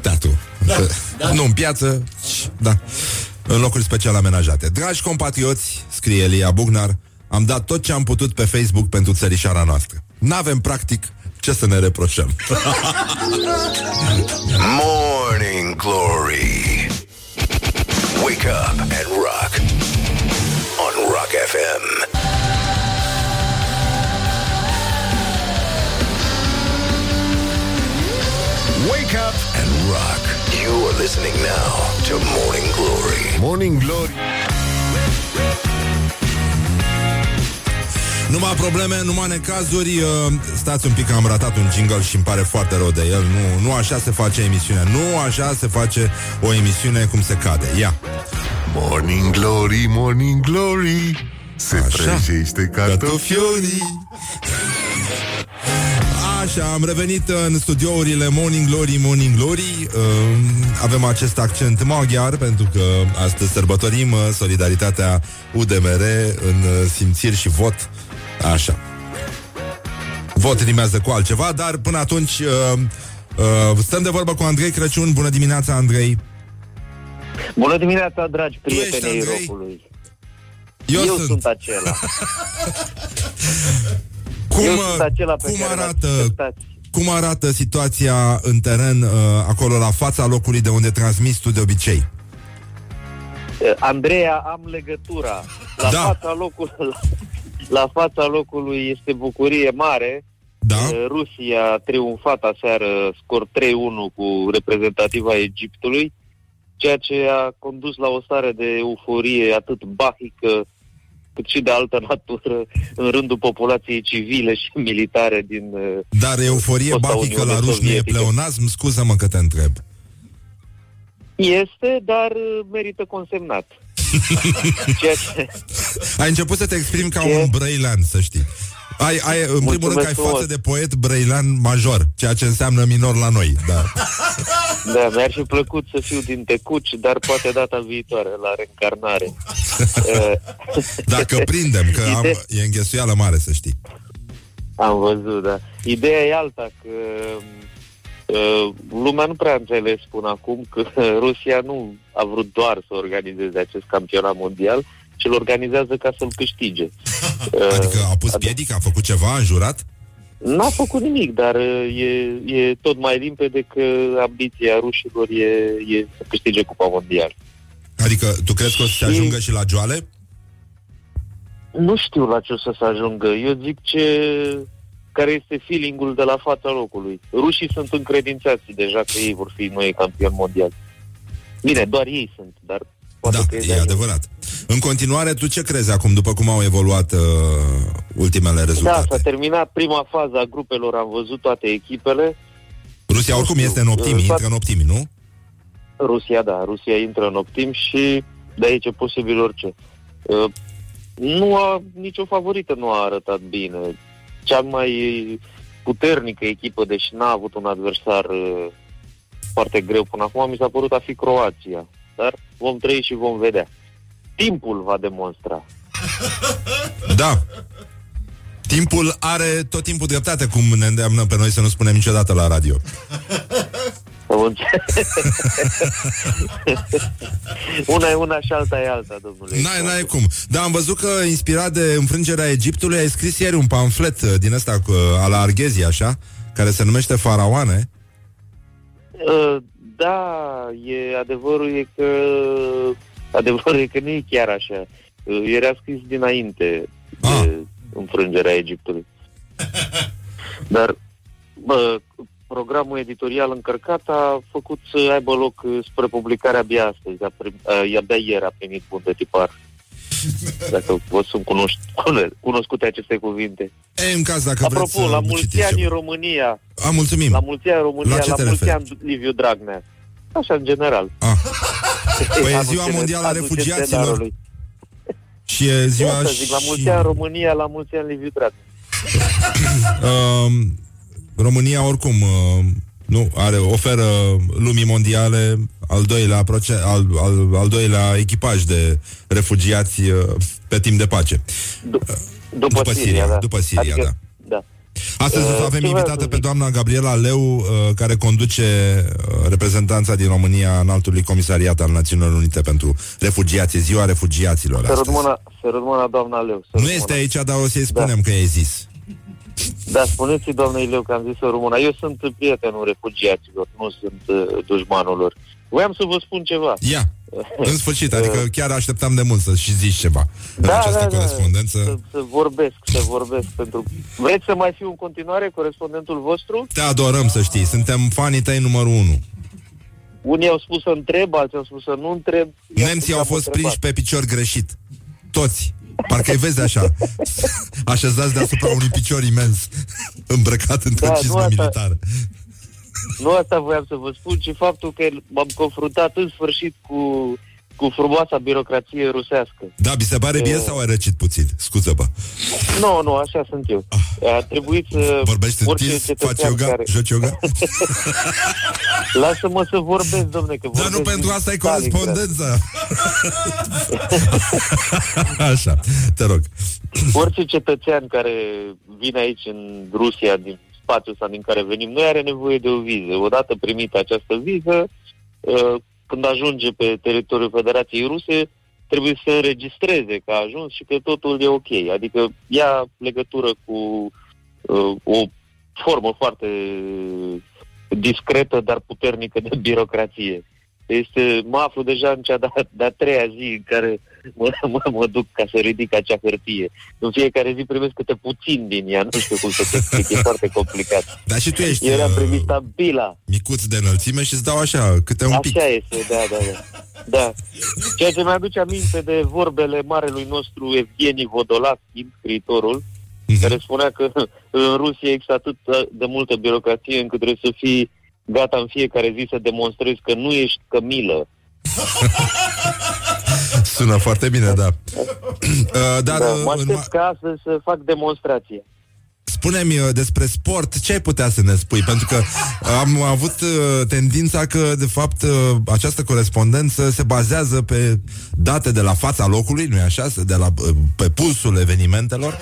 teatru. Da, da. Nu în piață, da. În locuri special amenajate. Dragi compatrioți, scrie Elia Bugnar, am dat tot ce am putut pe Facebook pentru țărișara noastră. N-avem, practic, ce să ne reproșăm. Morning Glory Wake up and rock on Rock FM. Wake up and rock. You are listening now to Morning Glory. Morning Glory. Numai probleme, numai necazuri uh, Stați un pic, am ratat un jingle și îmi pare foarte rău de el Nu, nu așa se face emisiunea Nu așa se face o emisiune cum se cade Ia Morning Glory, Morning Glory. Se Așa. prăjește cartofiorii. Așa, am revenit în studiourile Morning Glory, Morning Glory. Uh, Avem acest accent maghiar Pentru că astăzi sărbătorim uh, Solidaritatea UDMR În uh, simțiri și vot. Așa. Vot rimează cu altceva Dar până atunci uh, uh, Stăm de vorbă cu Andrei Crăciun. Bună dimineața, Andrei Bună dimineața, dragi Tu ești prieteni ai Andrei? rocului. Eu, Eu sunt, sunt acela. Cum, Eu uh, sunt acela pe cum care arată l-ați așteptați. Cum arată situația în teren uh, Acolo la fața locului de unde transmiți tu de obicei Eh, Andreea, am legătura. La Da. fața locului la, la fața locului este bucurie mare. Da? Eh, Rusia a triumfat aseară scor 3-1 cu reprezentativa Egiptului, ceea ce a condus la o stare de euforie atât bahică cât și de altă natură în rândul populației civile și militare din eh, Dar euforie Fosta bahică Uniune la ruși nu e Sovietică. pleonasm? Scuză-mă că te întreb. Este, dar uh, merită consemnat. Ceea ce... Ai început să te exprimi ca Ce? un brăilan, să știi. Ai, ai, în primul rând că ai Mulțumesc față frumos. de poet brăilan major, ceea ce înseamnă minor la noi. Da. Da, mi-ar fi plăcut să fiu din Tecuci, dar poate data viitoare, la reîncarnare. Uh, Dacă prindem, că am, Ide- e înghesuială mare, să știi. Am văzut, da. Ideea e alta, că uh, lumea nu prea a înțeles până acum că Rusia nu a vrut doar să organizeze acest campionat mondial, ci îl organizează ca să-l câștige. Uh, Adică a pus piedic, a făcut ceva, a jurat? N-a făcut nimic, dar uh, e, e tot mai limpede că ambiția rușilor e, e să câștige Cupa Mondială. Adică tu crezi că o să se Și- ajungă și la joale? Nu știu la ce o să se ajungă. Eu zic ce care este feelingul de la fața locului. Rușii sunt încredințați deja că ei vor fi noi campioni mondiali. Bine, doar ei sunt, dar poate Da, că e adevărat. În continuare, tu ce crezi acum, după cum au evoluat uh, ultimele Da, rezultate? s-a terminat prima fază a grupelor, am văzut toate echipele. Rusia oricum Nu știu, este în optimi, uh, intră în optimi, nu? Rusia, da, Rusia intră în optim și de aici e posibil orice. Uh, nu a, nicio favorită nu a arătat bine. Cea mai puternică echipă, deși n-a avut un adversar uh, foarte greu până acum, mi s-a părut a fi Croația. Dar vom trăi și vom vedea. Timpul va demonstra. Da. Timpul are tot timpul dreptate, cum ne îndeamnă pe noi să nu spunem niciodată la radio. Am înțeles. una e una și alta e alta, domnule. N-ai, n-ai cum. Da, am văzut că, inspirat de înfrângerea Egiptului, ai scris ieri un pamflet uh, din ăsta cu, uh, a la Arghezi, așa, care se numește Faraoane. Uh, Da, e, adevărul e că adevărul e că nu e chiar așa. Uh, Era scris dinainte Ah. de înfrângerea Egiptului. Dar bă, programul editorial încărcat a făcut să aibă loc uh, spre publicare abia astăzi. A prim, uh, abia ieri a primit bun de tipar. Dacă vă sunt cunosc- cunoscute aceste cuvinte. E, în caz, dacă vreți Apropo, să la mulți citiți ani în ceva. România, A, mulțumim. la mulți ani în România, La ce la, te mulți referi? ani Liviu Dragnea. Așa, în general. Ah. Păi e Anul ziua cele- mondială a anul refugiaților centenarului. și e ziua Iată, zic, la mulți și... ani România, la mulți ani Liviu Dragnea. Uh, România oricum uh, nu are oferă lumii mondiale al doilea, proce- al, al, al doilea echipaj de refugiați uh, pe timp de pace. După, După Siria, Siria, da. după Siria, adică, da. da. Astăzi Uh, avem ce vreau invitată să pe zic? doamna Gabriela Leu, uh, care conduce uh, reprezentanța din România în altului comisariat al Națiunilor Unite pentru refugiați, ziua refugiaților Să astăzi. rămână, să rămână doamna Leu. Să Nu rămână. este aici, dar o să-i spunem că e zis. Da, spuneți doamnei Leu că am zis să rămână. Eu sunt prietenul refugiaților, nu sunt uh, dușmanul lor. Voiam să vă spun ceva. Ia, în sfârșit, adică chiar așteptam de mult să și zici ceva în Da, această da, da. corespondență. Să, să vorbesc, să vorbesc pentru... Vreți să mai fiu în continuare corespondentul vostru? Te adorăm, să știi, suntem fanii tăi numărul unu. Unii au spus să întreb, alții au spus să nu întreb. Eu Nemții au am fost întrebat. prinși pe picior greșit. Toți. Parcă îi vezi așa, așezați deasupra unui picior imens, îmbrăcat într-o Da, nu cizmă asta- militară. Nu asta voiam să vă spun, ci faptul că m-am confruntat în sfârșit cu, cu frumoasa birocrație rusească. Da, mi se pare bine E- sau ai răcit puțin? Scuză-mă. Nu, nu, așa sunt eu. A trebuit să... Vorbești orice întins, faci cetățean yoga, care- joci yoga? Lasă-mă să vorbesc, domne, că Dar vorbesc nu pentru din asta e Stalingrad. corespondența. Așa, te rog. Orice cetățean care vine aici în Rusia, din spațiul ăsta din care venim noi, are nevoie de o viză. Odată primită această viză, uh, când ajunge pe teritoriul Federației Ruse, trebuie să înregistreze că a ajuns și că totul e ok. Adică ia legătură cu uh, o formă foarte discretă, dar puternică de birocrație. Este, mă aflu deja în cea de-a, de-a treia zi în care mă, mă, mă duc ca să ridic acea hârtie. În fiecare zi primesc câte puțin din ea, nu știu cum să te explic, e foarte complicat. Dar și tu ești Ieri am uh, primit stabila. micuț de înălțime și îți dau așa, câte un pic. Așa este, da, da, da. Da. Ceea ce mi-aduce aminte de vorbele marelui nostru Evgeni Vodolavski, scriitorul, Mhm. care spunea că în Rusia există atât de multă birocrație încât trebuie să fii gata în fiecare zi să demonstrezi că nu ești cămilă. Sună foarte bine, da. Uh, Dar Da, uh, mă în aștept ma- ca astăzi să fac demonstrație. spune-mi uh, despre sport, ce ai putea să ne spui? Pentru că am avut uh, tendința că, de fapt, uh, această corespondență se bazează pe date de la fața locului, nu-i așa? De la, uh, pe pulsul evenimentelor.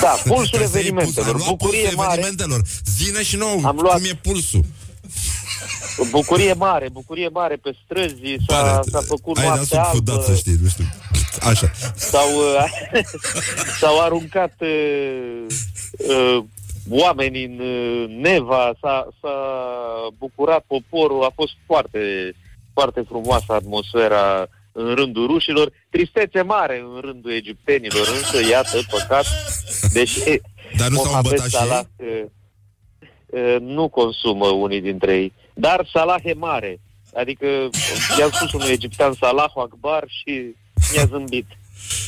Da, pulsul Ca să iei evenimentelor, Puls, ai luat bucurie pulsul mare. evenimentelor. Zine și nou, Am luat- cum e pulsul. Bucurie mare, bucurie mare pe străzi, s-a, Pare, s-a făcut ai dat noapte sub fudat, albă, să știi, nu știu. Așa. s-au, uh, s-au aruncat uh, uh, oameni în uh, Neva, s-a, s-a bucurat poporul, a fost foarte, foarte frumoasă atmosfera în rândul rușilor, tristețe mare în rândul egiptenilor, însă iată, păcat, deși Dar nu s-au Mohamed îmbătat și Salah ei? uh, uh, nu consumă unii dintre ei, dar Salah e mare. Adică i-am spus unui egiptean Salah Akbar și mi-a zâmbit.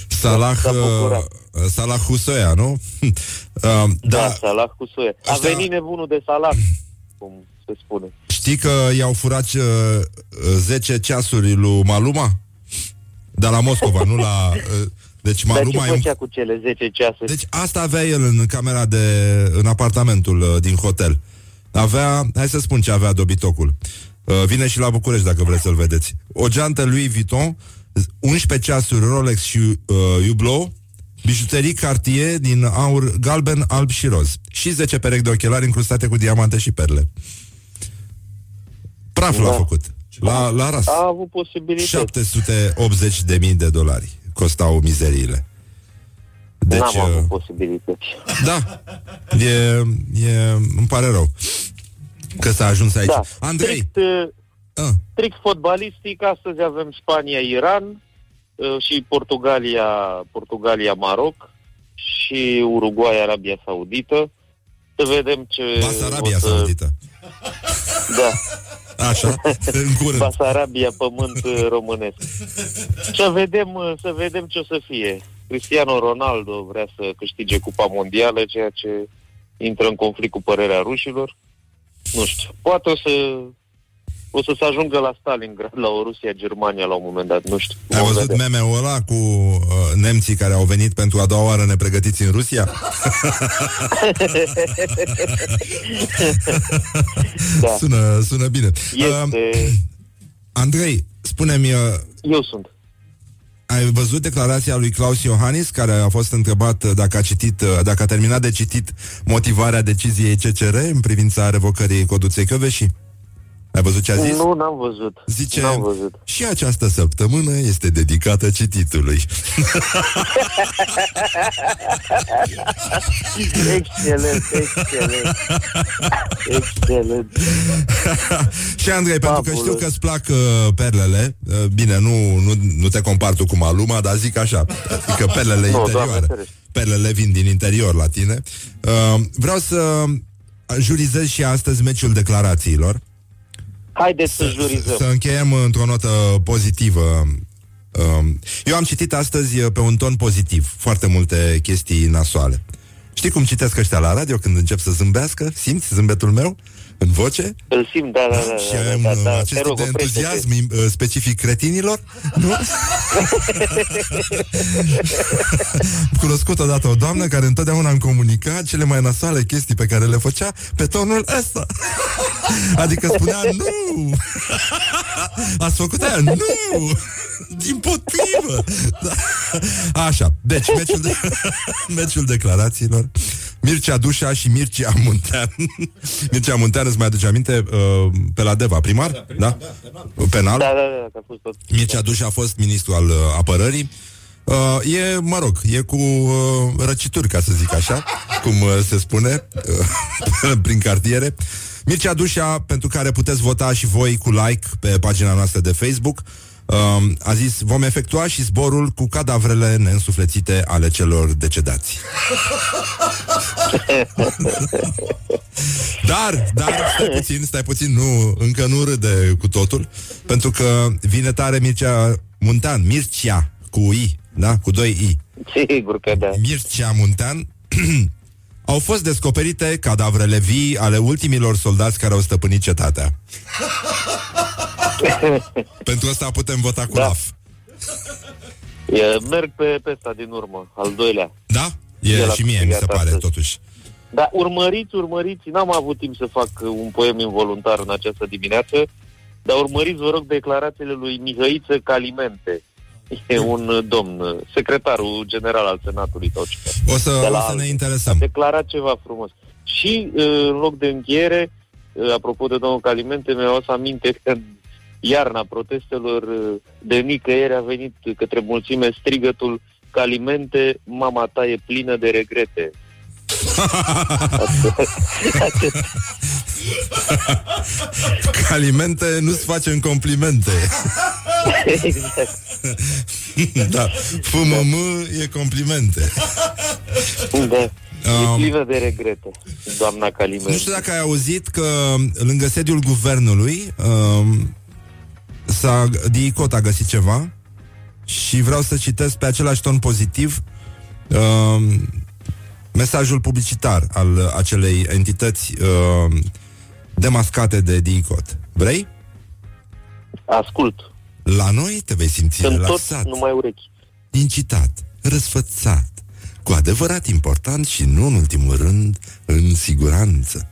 Salah, S-a bucurat. uh, Salah Husoia, nu? Uh, Da, da, da Salah cu soie. A Ăștia- venit nebunul de Salah, cum se spune. știi că i-au furat uh, 10 ceasuri lui Maluma? Dar la Moscova, nu la... Uh, deci Dar ce Maluma e un făcea cu cele 10 ceasuri? Deci asta avea el în camera de... în apartamentul uh, din hotel. Avea, hai să spun ce avea dobitocul. Uh, vine și la București dacă vreți să-l vedeți. O geantă Louis Vuitton, 11 ceasuri Rolex și uh, Hublot, bijuterii Cartier din aur galben, alb și roz. Și 10 perechi de ochelari incrustate cu diamante și perle. Praf l-a Da. făcut. La, la ras. A avut posibilități. 780 de mii de dolari costau mizeriile. Deci, N-am uh, avut posibilități. da, e, e, îmi pare rău că s-a ajuns aici. Da. Andrei, Strict, uh, ah, strict fotbalistic, astăzi avem Spania-Iran uh, și Portugalia, Portugalia-Maroc și Uruguay-Arabia Saudită. Să vedem ce... Basarabia o să... Saudită. Da, Așa, în curând. Basarabia, pământ uh, românesc. Să vedem, uh, să vedem ce o să fie. Cristiano Ronaldo vrea să câștige Cupa Mondială, ceea ce intră în conflict cu părerea rușilor. Nu știu. Poate o să o să se ajungă la Stalingrad, la o Rusia-Germania la un moment dat, nu știu. Ai Vom văzut vedea. meme-ul ăla cu uh, nemții care au venit pentru a doua oară nepregătiți în Rusia? Da. Sună, sună bine. Uh, Este... Andrei, spune-mi, uh, Eu sunt. Ai văzut declarația lui Claus Iohannis, care a fost întrebat uh, dacă a citit, uh, dacă a terminat de citit motivarea deciziei CCR în privința revocării Coduței Căveșii? Ai văzut ce a zis? Nu, n-am văzut. Zice, N-am văzut. și această săptămână este dedicată cititului. Excelent, excelent. Excelent. și Andrei, pentru că Fabulos. știu că îți plac uh, perlele, uh, bine, nu, nu, nu te compar tu cu Maluma, dar zic așa, adică perlele Nu, interioare. Doamne ferește. Perlele vin din interior la tine. Uh, vreau să jurizez și astăzi meciul declarațiilor. Haideți să Să, jurizăm. să încheiem într-o notă pozitivă. Um, Eu am citit astăzi uh, pe un ton pozitiv foarte multe chestii nasoale. Știi cum citesc ăștia la radio când încep să zâmbească? Simți zâmbetul meu în voce? Îl simt, da, da, da. și da, am da, uh, da, acest Te tip rog, de oprește-te. entuziasm uh, specific cretinilor? Nu? Cunoscut odată o doamnă care întotdeauna îmi comunica cele mai nasoale chestii pe care le făcea pe tonul ăsta. Adică spunea nu! Ați făcut aia? Nu! Din potrivă! Da. Așa, deci meciul, de, meciul declarațiilor Mircea Dușa și Mircea Muntean Mircea Muntean, îți mai aduce aminte uh, Pe la Deva, primar? Da? primar, da? da, Penal? Da, da, da, că a fost tot. Mircea Dușa a fost ministru al uh, apărării Uh, e, mă rog, e cu uh, răcituri, ca să zic așa, cum uh, se spune, uh, prin cartiere. Mircea Dușa, pentru care puteți vota și voi cu like pe pagina noastră de Facebook, uh, a zis, vom efectua și zborul cu cadavrele neînsuflețite ale celor decedați. dar, dar, stai puțin, stai puțin, nu, încă nu râde cu totul, pentru că vine tare Mircea Muntean, Mircea, cu I, da? Cu doi I. Sigur că da. Mircea Muntean au fost descoperite cadavrele vii ale ultimilor soldați care au stăpânit cetatea. Pentru asta putem vota cu Da. LAF. E, merg pe, pe ăsta din urmă, al doilea. Da? E El a și mie, mi se câștigat pare, astăzi. totuși. Dar urmăriți, urmăriți, n-am avut timp să fac un poem involuntar în această dimineață, dar urmăriți, vă rog, declarațiile lui Mihăiță Calimente. E un domn, secretarul general al Senatului sau ceva. O să, De la o să alții. ne A interesăm. declarat ceva frumos. Și, uh, în loc de încheiere, uh, apropo de domnul Calimente, mi-au să aminte că în iarna protestelor uh, de nicăieri a venit către mulțime strigătul Calimente, mama ta e plină de regrete. Calimente nu-ți facem complimente. exact. da. FMM e complimente. Da. Um, E plină de regrete, doamna Calimero. Nu știu dacă ai auzit că lângă sediul guvernului um, s-a, DICOT a găsit ceva și vreau să citesc pe același ton pozitiv um, mesajul publicitar al acelei entități um, demascate de DICOT. Vrei? Ascult. La noi te vei simți Sunt tot relaxat, numai urechi. incitat, răsfățat, cu adevărat important și nu în ultimul rând în siguranță.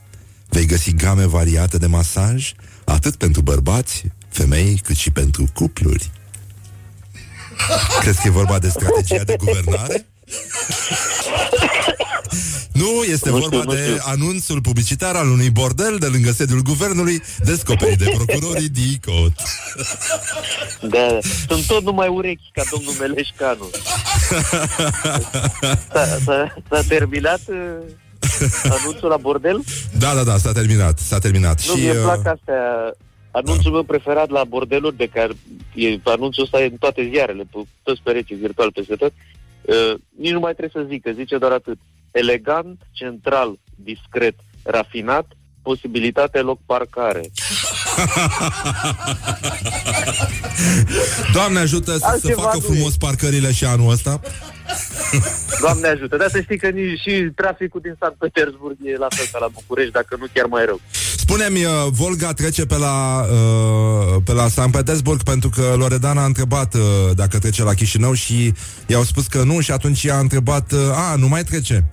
Vei găsi game variate de masaj, atât pentru bărbați, femei, cât și pentru cupluri. Crezi că e vorba de strategia de guvernare? Nu, este Nu vorba știu, nu de știu. anunțul publicitar al unui bordel de lângă sediul guvernului, descoperit de procurorii DICOT. Da, sunt tot numai urechi ca domnul Meleșcanu. S-a, s-a, s-a terminat uh, anunțul la bordel? Da, da, da, s-a terminat, s-a terminat. Nu, și, mi-e uh, plac astea. Anunțul meu preferat la bordeluri, de care e, anunțul ăsta e în toate ziarele, pe toți pereții virtual peste tot, uh, nici nu mai trebuie să zic, că zice doar atât. Elegant, central, discret, rafinat, posibilitate loc parcare. Doamne ajută să se Altceva facă nu frumos parcările și anul ăsta. Doamne ajută, dar să știi că nici și traficul din Sankt Petersburg e la fel ca la București, dacă nu chiar mai rău. Spune-mi, uh, Volga trece pe la, uh, pe la San Petersburg pentru că Loredana a întrebat uh, dacă trece la Chișinău și i-au spus că nu și atunci ea a întrebat, uh, a, nu mai trece.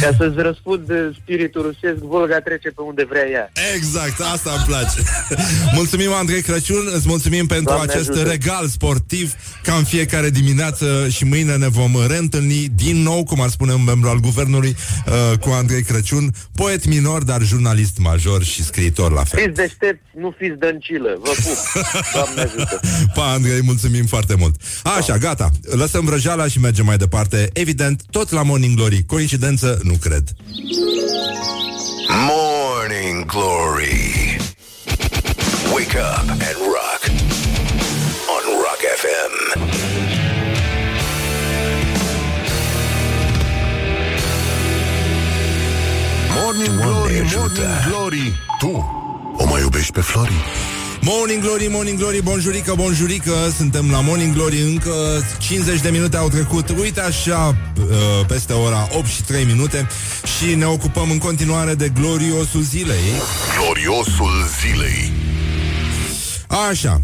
Ca să-ți răspund uh, spiritul rusesc, Volga trece pe unde vrea ea. Exact, asta îmi place. mulțumim, Andrei Crăciun, îți mulțumim pentru Doamne acest ajută. regal sportiv, ca în fiecare dimineață și mâine ne vom reîntâlni din nou, cum ar spune un membru al guvernului, uh, cu Andrei Crăciun, poet minor, dar jurnalist major și scriitor la fel. Fiți deștepți, nu fiți dăncilă, vă pup. Doamne ajută. Pa, Andrei, mulțumim foarte mult. Așa, gata. Lăsăm vrăjeala și mergem mai departe. Evident, tot la Morning Glory. Coincidență? Nu cred. Morning Glory. Wake up and rock. On Rock FM. Morning Doamne Glory, ajută. Morning Glory Tu o mai iubești pe Flori? Morning Glory, Morning Glory, bonjurică, bonjurică. Suntem la Morning Glory Încă 50 de minute au trecut. Uite așa, uh, peste ora 8 și 3 minute Și ne ocupăm în continuare de gloriosul zilei. Gloriosul zilei. Așa.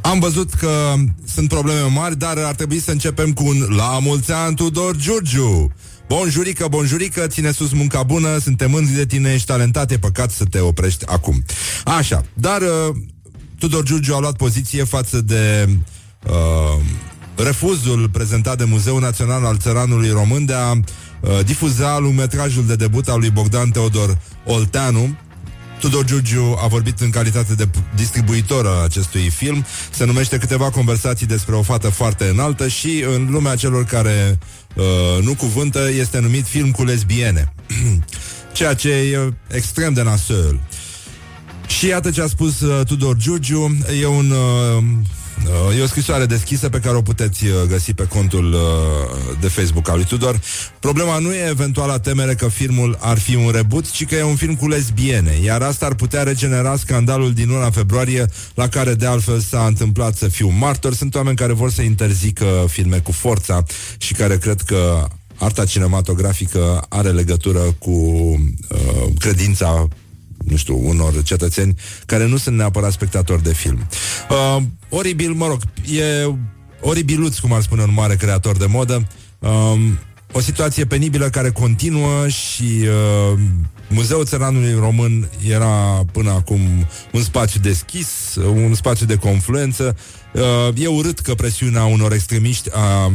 Am văzut că sunt probleme mari, dar ar trebui să începem cu un La mulți ani, Tudor Giurgiu! Bonjurică, bonjurică, ține sus munca bună, suntem mândri de tine, ești talentat, e păcat să te oprești acum. Așa, dar uh, Tudor Giurgiu a luat poziție față de uh, refuzul prezentat de Muzeul Național al Țăranului Român de a uh, difuza lungmetrajul de debut al lui Bogdan Teodor Olteanu, Tudor Giurgiu a vorbit în calitate de distribuitor al acestui film. Se numește Câteva conversații despre o fată foarte înaltă și în lumea celor care uh, nu cuvântă este numit film cu lesbiene. Ceea ce e extrem de nasol. Și iată ce a spus uh, Tudor Giurgiu. E un... Uh, Uh, E o scrisoare deschisă pe care o puteți uh, găsi pe contul uh, de Facebook al lui Tudor. Problema nu e eventuala temere că filmul ar fi un reboot, ci că e un film cu lesbiene, iar asta ar putea regenera scandalul din luna februarie, la care de altfel s-a întâmplat să fiu martor. Sunt oameni care vor să interzică filme cu forța și care cred că arta cinematografică are legătură cu uh, credința nu știu, unor cetățeni care nu sunt neapărat spectatori de film. Uh, oribil, mă rog, e oribiluț, cum ar spune un mare creator de modă. Um, o situație penibilă care continuă și uh, Muzeul Țăranului Român era până acum un spațiu deschis, un spațiu de confluență. Uh, e urât că presiunea unor extremiști a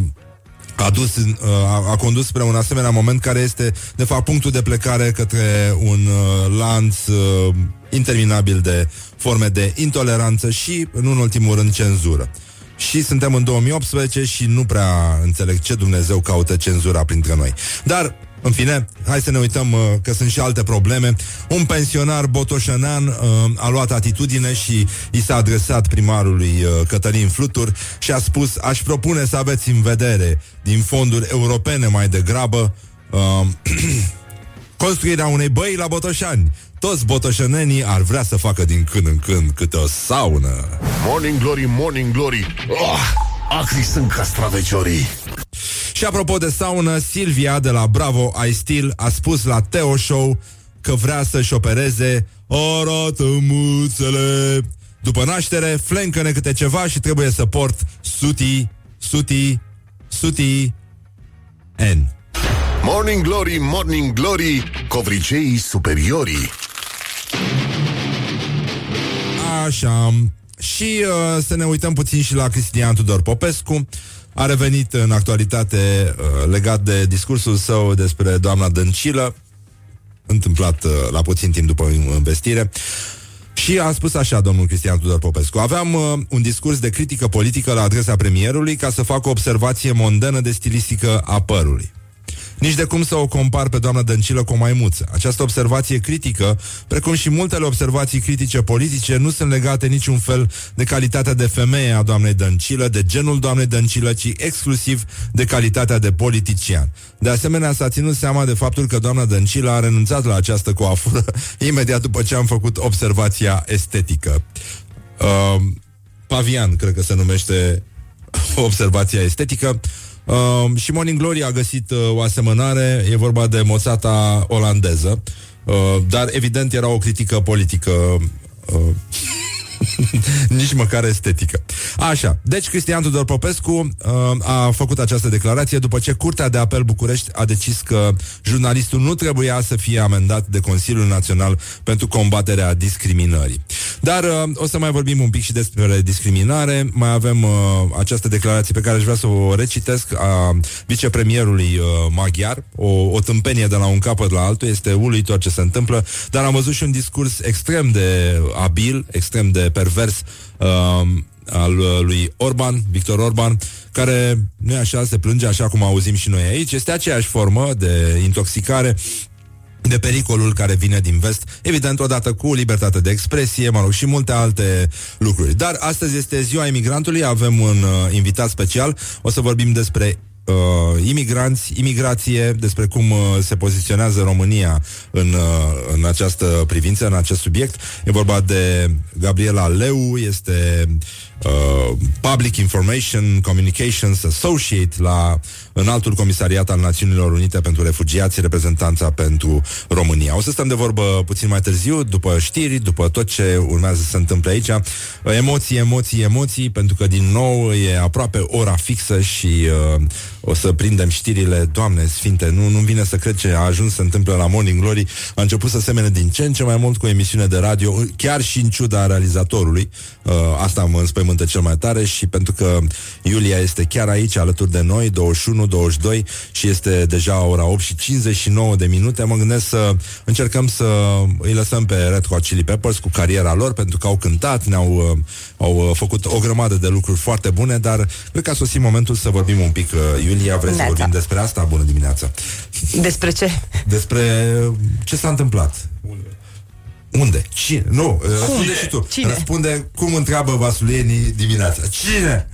a, dus, în- a, a condus spre un asemenea moment care este, de fapt, punctul de plecare către un uh, lanț uh, interminabil de forme de intoleranță și, în un ultimul rând, cenzură. Și suntem în 2018 și nu prea înțeleg ce Dumnezeu caută cenzura printre noi. Dar În fine, hai să ne uităm uh, că sunt și alte probleme. Un pensionar botoșănean uh, a luat atitudine și i s-a adresat primarului uh, Cătălin Flutur și a spus aș propune să aveți în vedere din fonduri europene mai degrabă uh, construirea unei băi la Botoșani. Toți botoșănenii ar vrea să facă din când în când câte o saună. Morning Glory, Morning Glory oh, Acri sunt castraveciorii Și apropo de saună, Silvia de la Bravo I Still a spus la Teo Show că vrea să-și opereze arată muțele. După naștere, flencă-ne câte ceva și trebuie să port suti, suti, suti, N. Morning Glory, Morning Glory Covriceii superiorii Așa. Și uh, să ne uităm puțin și la Cristian Tudor Popescu. A revenit în actualitate uh, legat de discursul său despre doamna Dăncilă, întâmplat uh, la puțin timp după investire. Și a spus așa domnul Cristian Tudor Popescu Aveam uh, un discurs de critică politică la adresa premierului ca să fac o observație mondenă de stilistică a părului. Nici de cum să o compar pe doamna Dăncilă cu o maimuță. Această observație critică, precum și multele observații critice politice, nu sunt legate niciun fel de calitatea de femeie a doamnei Dăncilă, de genul doamnei Dăncilă, ci exclusiv de calitatea de politician. De asemenea, s-a ținut seama de faptul că doamna Dăncilă a renunțat la această coafură imediat după ce am făcut observația estetică. Uh, pavian, cred că se numește observația estetică. Uh, și Morning Glory a găsit uh, o asemănare, e vorba de moțata olandeză, uh, dar evident era o critică politică uh, Nici măcar estetică. Așa, deci Cristian Tudor Popescu uh, a făcut această declarație după ce Curtea de Apel București a decis că jurnalistul nu trebuia să fie amendat de Consiliul Național pentru combaterea discriminării. Dar uh, o să mai vorbim un pic și despre discriminare. Mai avem uh, această declarație pe care aș vrea să o recitesc a vicepremierului uh, maghiar, o, o tâmpenie de la un capăt la altul, este uluitor ce se întâmplă, dar am văzut și un discurs extrem de abil, extrem de pervers uh, al uh, lui Orban, Victor Orban, care nu e așa, se plânge așa cum auzim și noi aici. Este aceeași formă de intoxicare de pericolul care vine din vest, evident, odată cu libertate de expresie, mă rog, și multe alte lucruri. Dar astăzi este ziua imigrantului, avem un uh, invitat special, o să vorbim despre uh, imigranți, imigrație, despre cum uh, se poziționează România în, uh, în această privință, în acest subiect. E vorba de Gabriela Leu, este uh, Public Information Communications Associate la înaltul comisariat al Națiunilor Unite pentru Refugiați, reprezentanța pentru România. O să stăm de vorbă puțin mai târziu, după știri, după tot ce urmează să se întâmple aici. Emoții, emoții, emoții, pentru că din nou e aproape ora fixă și uh, o să prindem știrile, Doamne Sfinte, nu, nu vine să cred ce a ajuns să întâmple la Morning Glory, a început să semene din ce în ce mai mult cu emisiune de radio, chiar și în ciuda realizatorului. Uh, asta mă înspăimântă cel mai tare și pentru că Iulia este chiar aici alături de noi, 21, 22 și este deja ora 8 și 59 de minute, mă gândesc să încercăm să îi lăsăm pe Red Hot Chili Peppers cu cariera lor, pentru că au cântat, ne-au uh, au uh, făcut o grămadă de lucruri foarte bune, dar cred că a sosit momentul să vorbim un pic, uh, Iulia, vrei să vorbim despre asta? Bună dimineața! Despre ce? Despre ce s-a întâmplat. Unde? Cine? Nu, răspunde și tu. Cine? Răspunde cum întreabă vasulienii dimineața. Cine?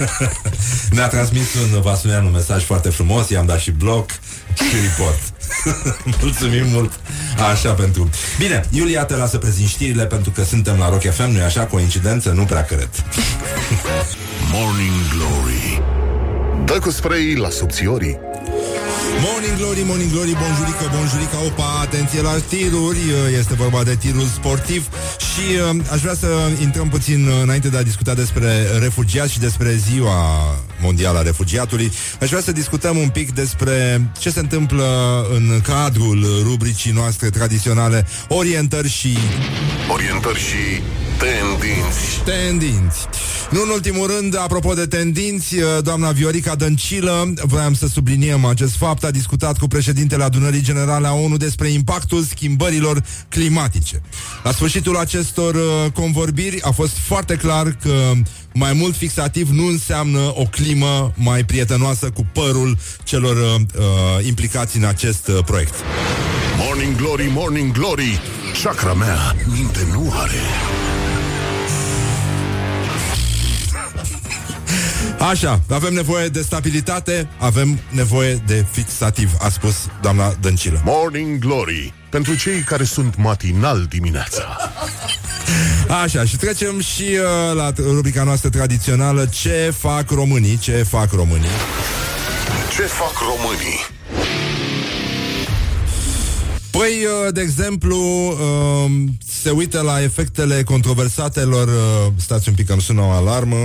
Ne-a transmis un vasulian un mesaj foarte frumos, i-am dat și bloc și report. Mulțumim mult Așa pentru... Bine, Iulia te lasă prezint știrile Pentru că suntem la Rock FM, nu-i așa? Coincidență? Nu prea cred Morning Glory Dă cu spray la subțiorii Morning Glory, Morning Glory, bonjurică, bonjurică, opa, atenție la tiruri, este vorba de tirul sportiv și uh, aș vrea să intrăm puțin uh, înainte de a discuta despre refugiați și despre ziua mondială a refugiatului. Aș vrea să discutăm un pic despre ce se întâmplă în cadrul rubricii noastre tradiționale Orientări și... Orientări și tendinți Tendinți. Nu în ultimul rând, apropo de tendinți, doamna Viorica Dăncilă, voiam să subliniem acest fapt, a discutat cu președintele adunării generale a ONU despre impactul schimbărilor climatice. La sfârșitul acestor uh, convorbiri a fost foarte clar că mai mult fixativ nu înseamnă o climă mai prietenoasă cu părul celor uh, uh implicați în acest uh, proiect. Morning Glory, Morning Glory, chakra mea minte nu are. Așa, avem nevoie de stabilitate, avem nevoie de fixativ, a spus doamna Dăncilă. Morning Glory, pentru cei care sunt matinal dimineața. Așa, și trecem și uh, la rubrica noastră tradițională Ce fac românii? Ce fac românii? Ce fac românii? Păi, uh, de exemplu, uh, se uită la efectele controversatelor uh, Stați un pic, că îmi sună o alarmă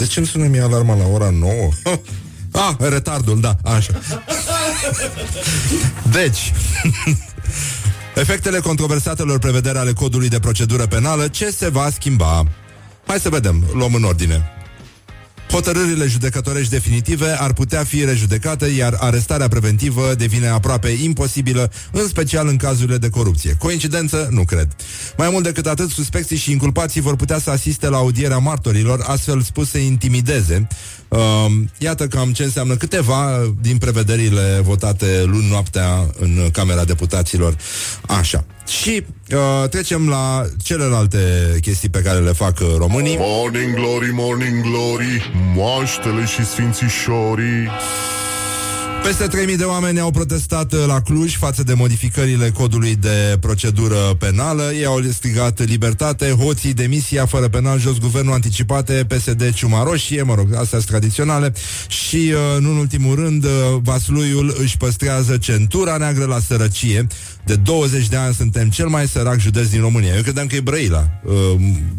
de ce îmi sună mie alarma la ora 9? ah, retardul, da, așa. Deci, efectele controversatelor prevedere ale codului de procedură penală, ce se va schimba? Hai să vedem, luăm în ordine. Hotărârile judecătorești definitive ar putea fi rejudecate, iar arestarea preventivă devine aproape imposibilă, în special în cazurile de corupție. Coincidență? Nu cred. Mai mult decât atât, suspecții și inculpații vor putea să asiste la audierea martorilor, astfel spus să intimideze. Uh, iată cam ce înseamnă câteva din prevederile votate luni noaptea în Camera Deputaților. Așa. Și uh, trecem la celelalte chestii pe care le fac uh, românii. Morning glory, morning glory, moaștele și sfințișorii. Peste 3.000 de oameni au protestat uh, la Cluj față de modificările codului de procedură penală. Ei au strigat libertate, hoții, demisia, fără penal, jos guvernul anticipate, PSD, ciuma roșie, mă rog, astea sunt tradiționale. Și, uh, nu în ultimul rând, uh, Vasluiul își păstrează centura neagră la sărăcie. De 20 de ani suntem cel mai sărac județ din România. Eu credeam că e Brăila,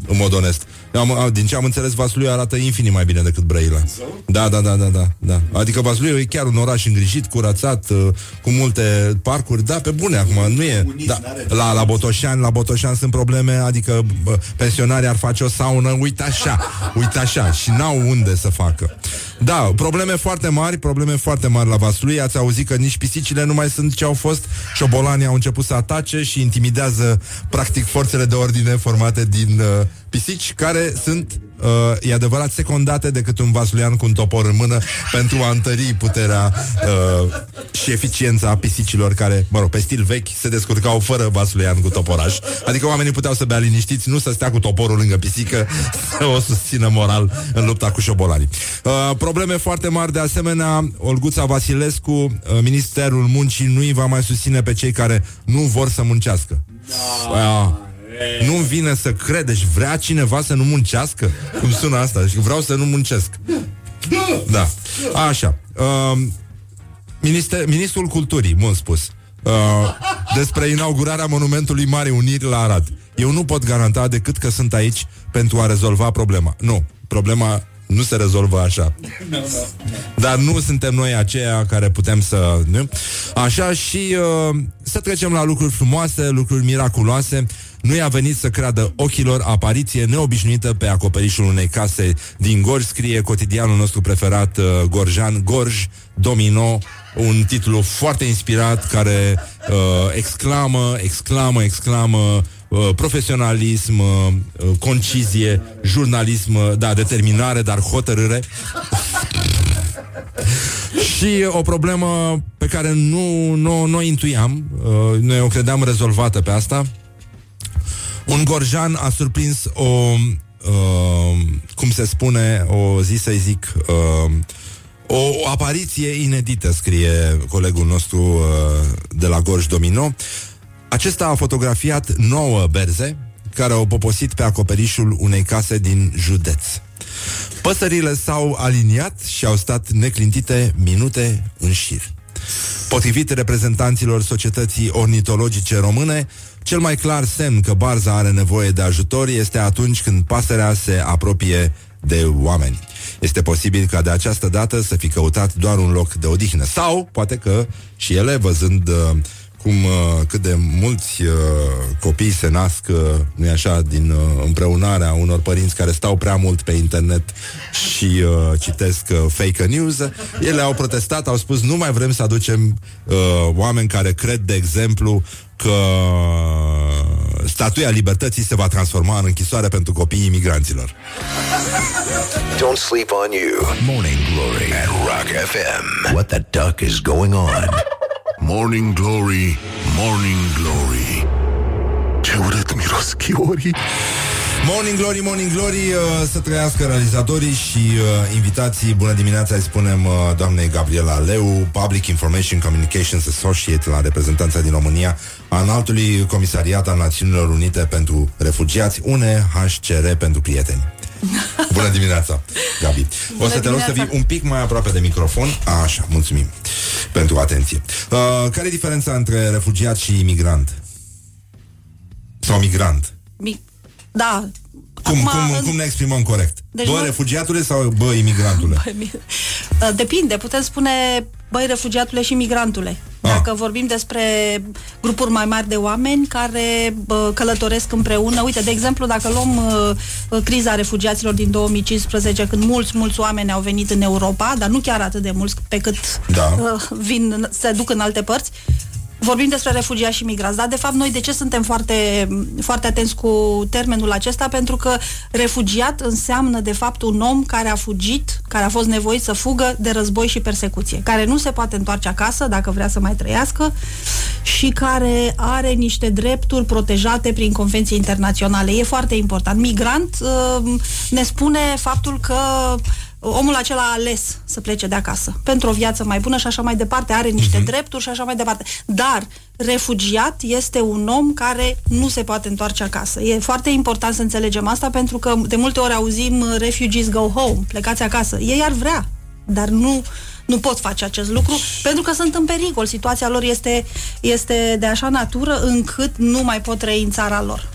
în mod onest. Am, din ce am înțeles, Vaslui arată infinit mai bine decât Brăila. Da, da, da, da, da, da. Adică Vaslui e chiar un oraș îngrijit, curățat, uh, cu multe parcuri. Da, pe bune acum, nu e. Da, la, la Botoșan, la Botoșan sunt probleme, adică bă, pensionarii ar face o saună, uite așa, uite așa, și n-au unde să facă. Da, probleme foarte mari, probleme foarte mari la Vaslui. Ați auzit că nici pisicile nu mai sunt ce au fost. Șobolanii au început să atace și intimidează practic forțele de ordine formate din uh, pisici care sunt uh, e adevărat, secundate decât un vasulian cu un topor în mână pentru a întări puterea uh, și eficiența pisicilor care, mă rog, pe stil vechi se descurcau fără vasulian cu toporaș. Adică oamenii puteau să bea liniștiți, nu să stea cu toporul lângă pisică, să o susțină moral în lupta cu șobolanii. Uh, probleme foarte mari de asemenea, Olguța Vasilescu, uh, Ministerul Muncii nu îi va mai susține pe cei care nu vor să muncească. Da. Uh, nu-mi vine să cred, deci vrea cineva să nu muncească? Cum sună asta? Deci vreau să nu muncesc. Da. Așa. Uh, minister, ministrul Culturii, mult spus. Uh, despre inaugurarea monumentului Mare Uniri la Arad. Eu nu pot garanta decât că sunt aici pentru a rezolva problema. Nu, problema nu se rezolvă așa. Dar nu suntem noi aceia care putem să... Nu? Așa și uh, să trecem la lucruri frumoase, lucruri miraculoase. Nu i-a venit să creadă ochilor apariție neobișnuită pe acoperișul unei case din Gorj, scrie cotidianul nostru preferat uh, Gorjan, Gorj Domino, un titlu foarte inspirat care uh, exclamă, exclamă, exclamă uh, profesionalism, uh, uh concizie, jurnalism, uh, da, determinare, dar hotărâre. Și o problemă pe care nu, nu, nu intuiam, uh, noi o credeam rezolvată pe asta, un gorjan a surprins o, uh, cum se spune, o zi să zic, uh, o apariție inedită, scrie colegul nostru uh, de la Gorj Domino. Acesta a fotografiat nouă berze care au poposit pe acoperișul unei case din județ. Păsările s-au aliniat și au stat neclintite minute în șir. Potrivit reprezentanților societății ornitologice române, cel mai clar semn că barza are nevoie de ajutor este atunci când pasărea se apropie de oameni. Este posibil ca de această dată să fi căutat doar un loc de odihnă. Sau, poate că și ele, văzând uh, cum uh, cât de mulți uh, copii se nasc, uh, nu așa, din uh, împreunarea unor părinți care stau prea mult pe internet și uh, citesc uh, fake news, ele au protestat, au spus nu mai vrem să aducem uh, oameni care cred, de exemplu, că statuia libertății se va transforma în închisoare pentru copiii imigranților. Don't sleep on you. Morning Glory at Rock FM. What the duck is going on? Morning Glory, Morning Glory. Ce urât miros chiorii. Morning Glory, Morning Glory uh, Să trăiască realizatorii și uh, invitații. Bună dimineața, îi spunem uh, doamnei Gabriela Leu Public Information Communications Associate La reprezentanța din România A înaltului comisariat al Națiunilor Unite Pentru refugiați UNHCR pentru prieteni Bună dimineața, Gabi. Bună o să te rog să dimineața. fii un pic mai aproape de microfon. Așa, mulțumim pentru atenție. Uh, care e diferența între refugiat și imigrant? Sau migrant? Mi- Da. Cum, Acum, cum, în- cum ne exprimăm corect? Deci bă, nu- refugiatule sau bă, imigrantule? Uh, Depinde, putem spune băi refugiatule și migrantule. Ah. Dacă vorbim despre grupuri mai mari de oameni care bă, călătoresc împreună, uite, de exemplu, dacă luăm uh, uh, criza refugiaților din 2015, când mulți, mulți oameni au venit în Europa, dar nu chiar atât de mulți pe cât Da. uh, vin, se duc în alte părți, Vorbim despre refugiați și migrați, dar de fapt noi de ce suntem foarte, foarte atenți cu termenul acesta? Pentru că refugiat înseamnă de fapt un om care a fugit, care a fost nevoit să fugă de război și persecuție, care nu se poate întoarce acasă dacă vrea să mai trăiască și care are niște drepturi protejate prin convenții internaționale. E foarte important. Migrant uh, ne spune faptul că omul acela a ales să plece de acasă pentru o viață mai bună și așa mai departe, are niște uh-huh. drepturi și așa mai departe. Dar refugiat este un om care nu se poate întoarce acasă. E foarte important să înțelegem asta pentru că de multe ori auzim uh, refugees go home, plecați acasă. Ei ar vrea, dar nu nu pot face acest lucru pentru că sunt în pericol. Situația lor este, este de așa natură încât nu mai pot trăi în țara lor.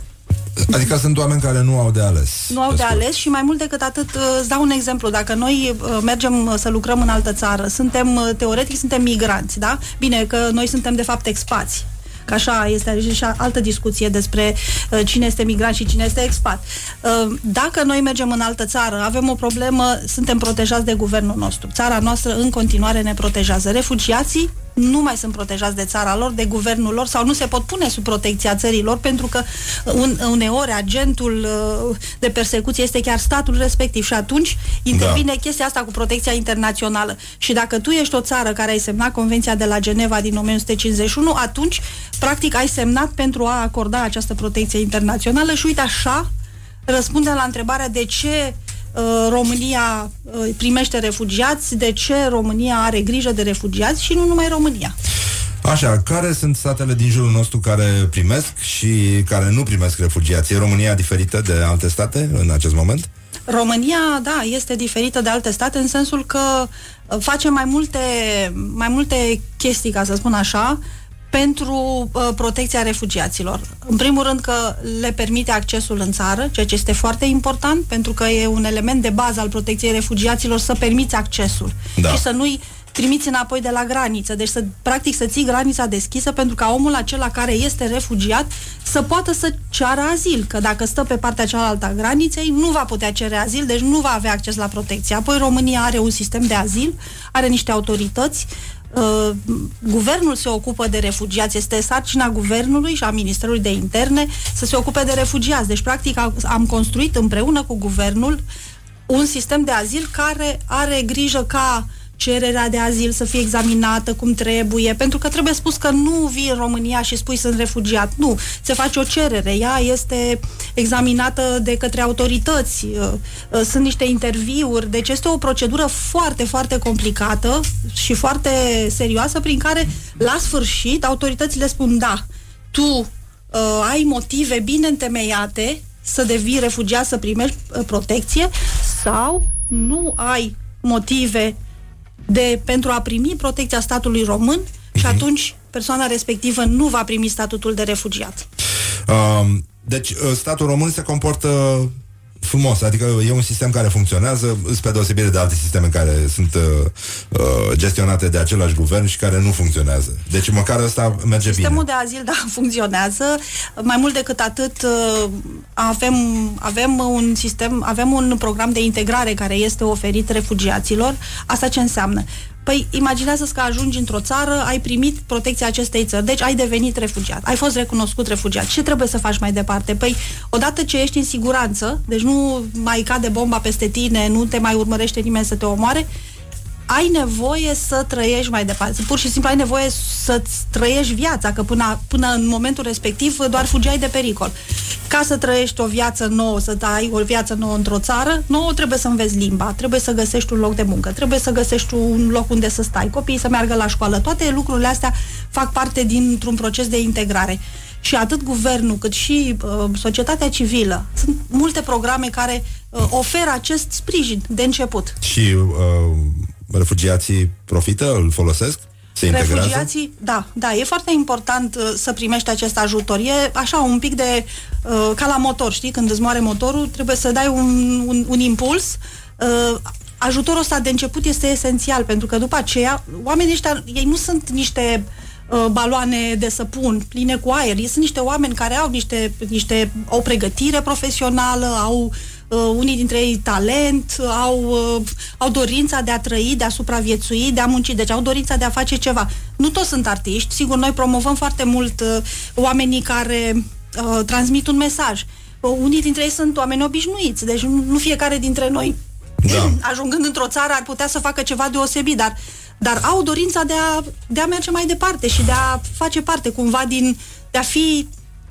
Adică sunt oameni care nu au de ales. Nu au Pe de scurt. ales și mai mult decât atât, uh, îți dau un exemplu. Dacă noi uh, mergem uh, să lucrăm în altă țară, suntem, uh, teoretic, suntem migranți, da? Bine, că noi suntem, de fapt, expați. Că așa este și altă discuție despre uh, cine este migrant și cine este expat. Uh, dacă noi mergem în altă țară, avem o problemă, suntem protejați de guvernul nostru. Țara noastră în continuare ne protejează. Refugiații nu mai sunt protejați de țara lor, de guvernul lor sau nu se pot pune sub protecția țării lor pentru că un, uneori agentul uh, de persecuție este chiar statul respectiv și atunci intervine da. chestia asta cu protecția internațională. Și dacă tu ești o țară care ai semnat Convenția de la Geneva din 1951, atunci practic ai semnat pentru a acorda această protecție internațională și uite așa răspunde la întrebarea de ce uh, România uh, primește refugiați, de ce România are grijă de refugiați și nu numai România. Așa, care sunt statele din jurul nostru care primesc și care nu primesc refugiați? E România diferită de alte state în acest moment? România, da, este diferită de alte state în sensul că uh, face mai multe, mai multe chestii, ca să spun așa, pentru uh, protecția refugiaților. În primul rând că le permite accesul în țară, ceea ce este foarte important, pentru că e un element de bază al protecției refugiaților să permiți accesul Da. și să nu-i trimiți înapoi de la graniță. Deci, să, practic, să ții granița deschisă pentru ca omul acela care este refugiat să poată să ceară azil. Că dacă stă pe partea cealaltă a graniței, nu va putea cere azil, deci nu va avea acces la protecție. Apoi, România are un sistem de azil, are niște autorități, Uh, guvernul se ocupă de refugiați, este sarcina guvernului și a Ministerului de Interne să se ocupe de refugiați. Deci, practic, am- am construit împreună cu guvernul un sistem de azil care are grijă ca cererea de azil să fie examinată cum trebuie, pentru că trebuie spus că nu vii în România și spui sunt refugiat. Nu, se face o cerere, ea este examinată de către autorități, uh, uh, sunt niște interviuri, deci este o procedură foarte, foarte complicată și foarte serioasă prin care, la sfârșit, autoritățile spun da, tu uh, ai motive bine întemeiate să devii refugiat, să primești uh, protecție sau nu ai motive de, pentru a primi protecția statului român și atunci persoana respectivă nu va primi statutul de refugiat. Um, deci, uh, statul român se comportă frumos, adică e un sistem care funcționează, spre deosebire de alte sisteme care sunt uh, uh, gestionate de același guvern și care nu funcționează. Deci măcar ăsta merge Sistemul bine. de azil, da, funcționează. Mai mult decât atât, uh, avem, avem un sistem, avem un program de integrare care este oferit refugiaților. Asta ce înseamnă? Păi imaginează că ajungi într-o țară, ai primit protecția acestei țări, deci ai devenit refugiat, ai fost recunoscut refugiat. Ce trebuie să faci mai departe? Păi odată ce ești în siguranță, deci nu mai cade bomba peste tine, nu te mai urmărește nimeni să te omoare, ai nevoie să trăiești mai departe. Pur și simplu ai nevoie să-ți trăiești viața, că până, până în momentul respectiv doar fugeai de pericol. Ca să trăiești o viață nouă, să ai o viață nouă într-o țară, nouă trebuie să înveți limba, trebuie să găsești un loc de muncă, trebuie să găsești un loc unde să stai, copiii să meargă la școală. Toate lucrurile astea fac parte dintr-un proces de integrare și atât guvernul cât și uh, societatea civilă. Sunt multe programe care uh, oferă acest sprijin de început. Și uh, refugiații profită, îl folosesc? Se integrează? Refugiații, da, da, e foarte important uh, să primești acest ajutor. E așa un pic de uh, ca la motor, știi? Când îți moare motorul, trebuie să dai un, un, un impuls. Uh, ajutorul ăsta de început este esențial, pentru că după aceea, oamenii ăștia, ei nu sunt niște uh, baloane de săpun pline cu aer. Ei sunt niște oameni care au niște, niște o pregătire profesională, au uh, uh, unii dintre ei talent, au, uh, au dorința de a trăi, de a supraviețui, de a munci, deci au dorința de a face ceva. Nu toți sunt artiști, sigur, noi promovăm foarte mult uh, oamenii care uh, transmit un mesaj. Uh, unii dintre ei sunt oameni obișnuiți, deci nu, nu fiecare dintre noi, Da. ajungând într-o țară, ar putea să facă ceva deosebit, dar dar au dorința de a, de a merge mai departe și de a face parte cumva din, de a fi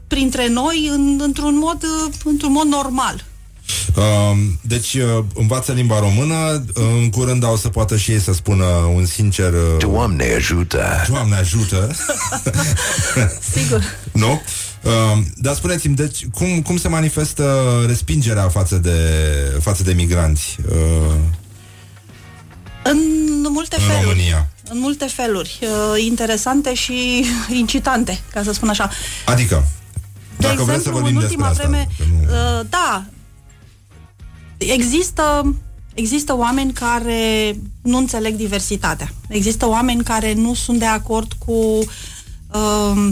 printre noi în, într-un mod, uh, într-un mod normal. Uh, deci uh, învață limba română, uh, în curând au să poată și ei să spună un sincer uh, Doamne ajută! Doamne ajută! Sigur. nu? Uh, dar spuneți-mi, deci, cum, cum se manifestă respingerea față de, față de migranți uh, În multe în feluri. România? În multe feluri. Uh, interesante și incitante, ca să spun așa. Adică, De dacă vreți să exemplu, vorbim în despre ultima asta. vreme, că nu- uh, da, există, există oameni care nu înțeleg diversitatea. Există oameni care nu sunt de acord cu, uh,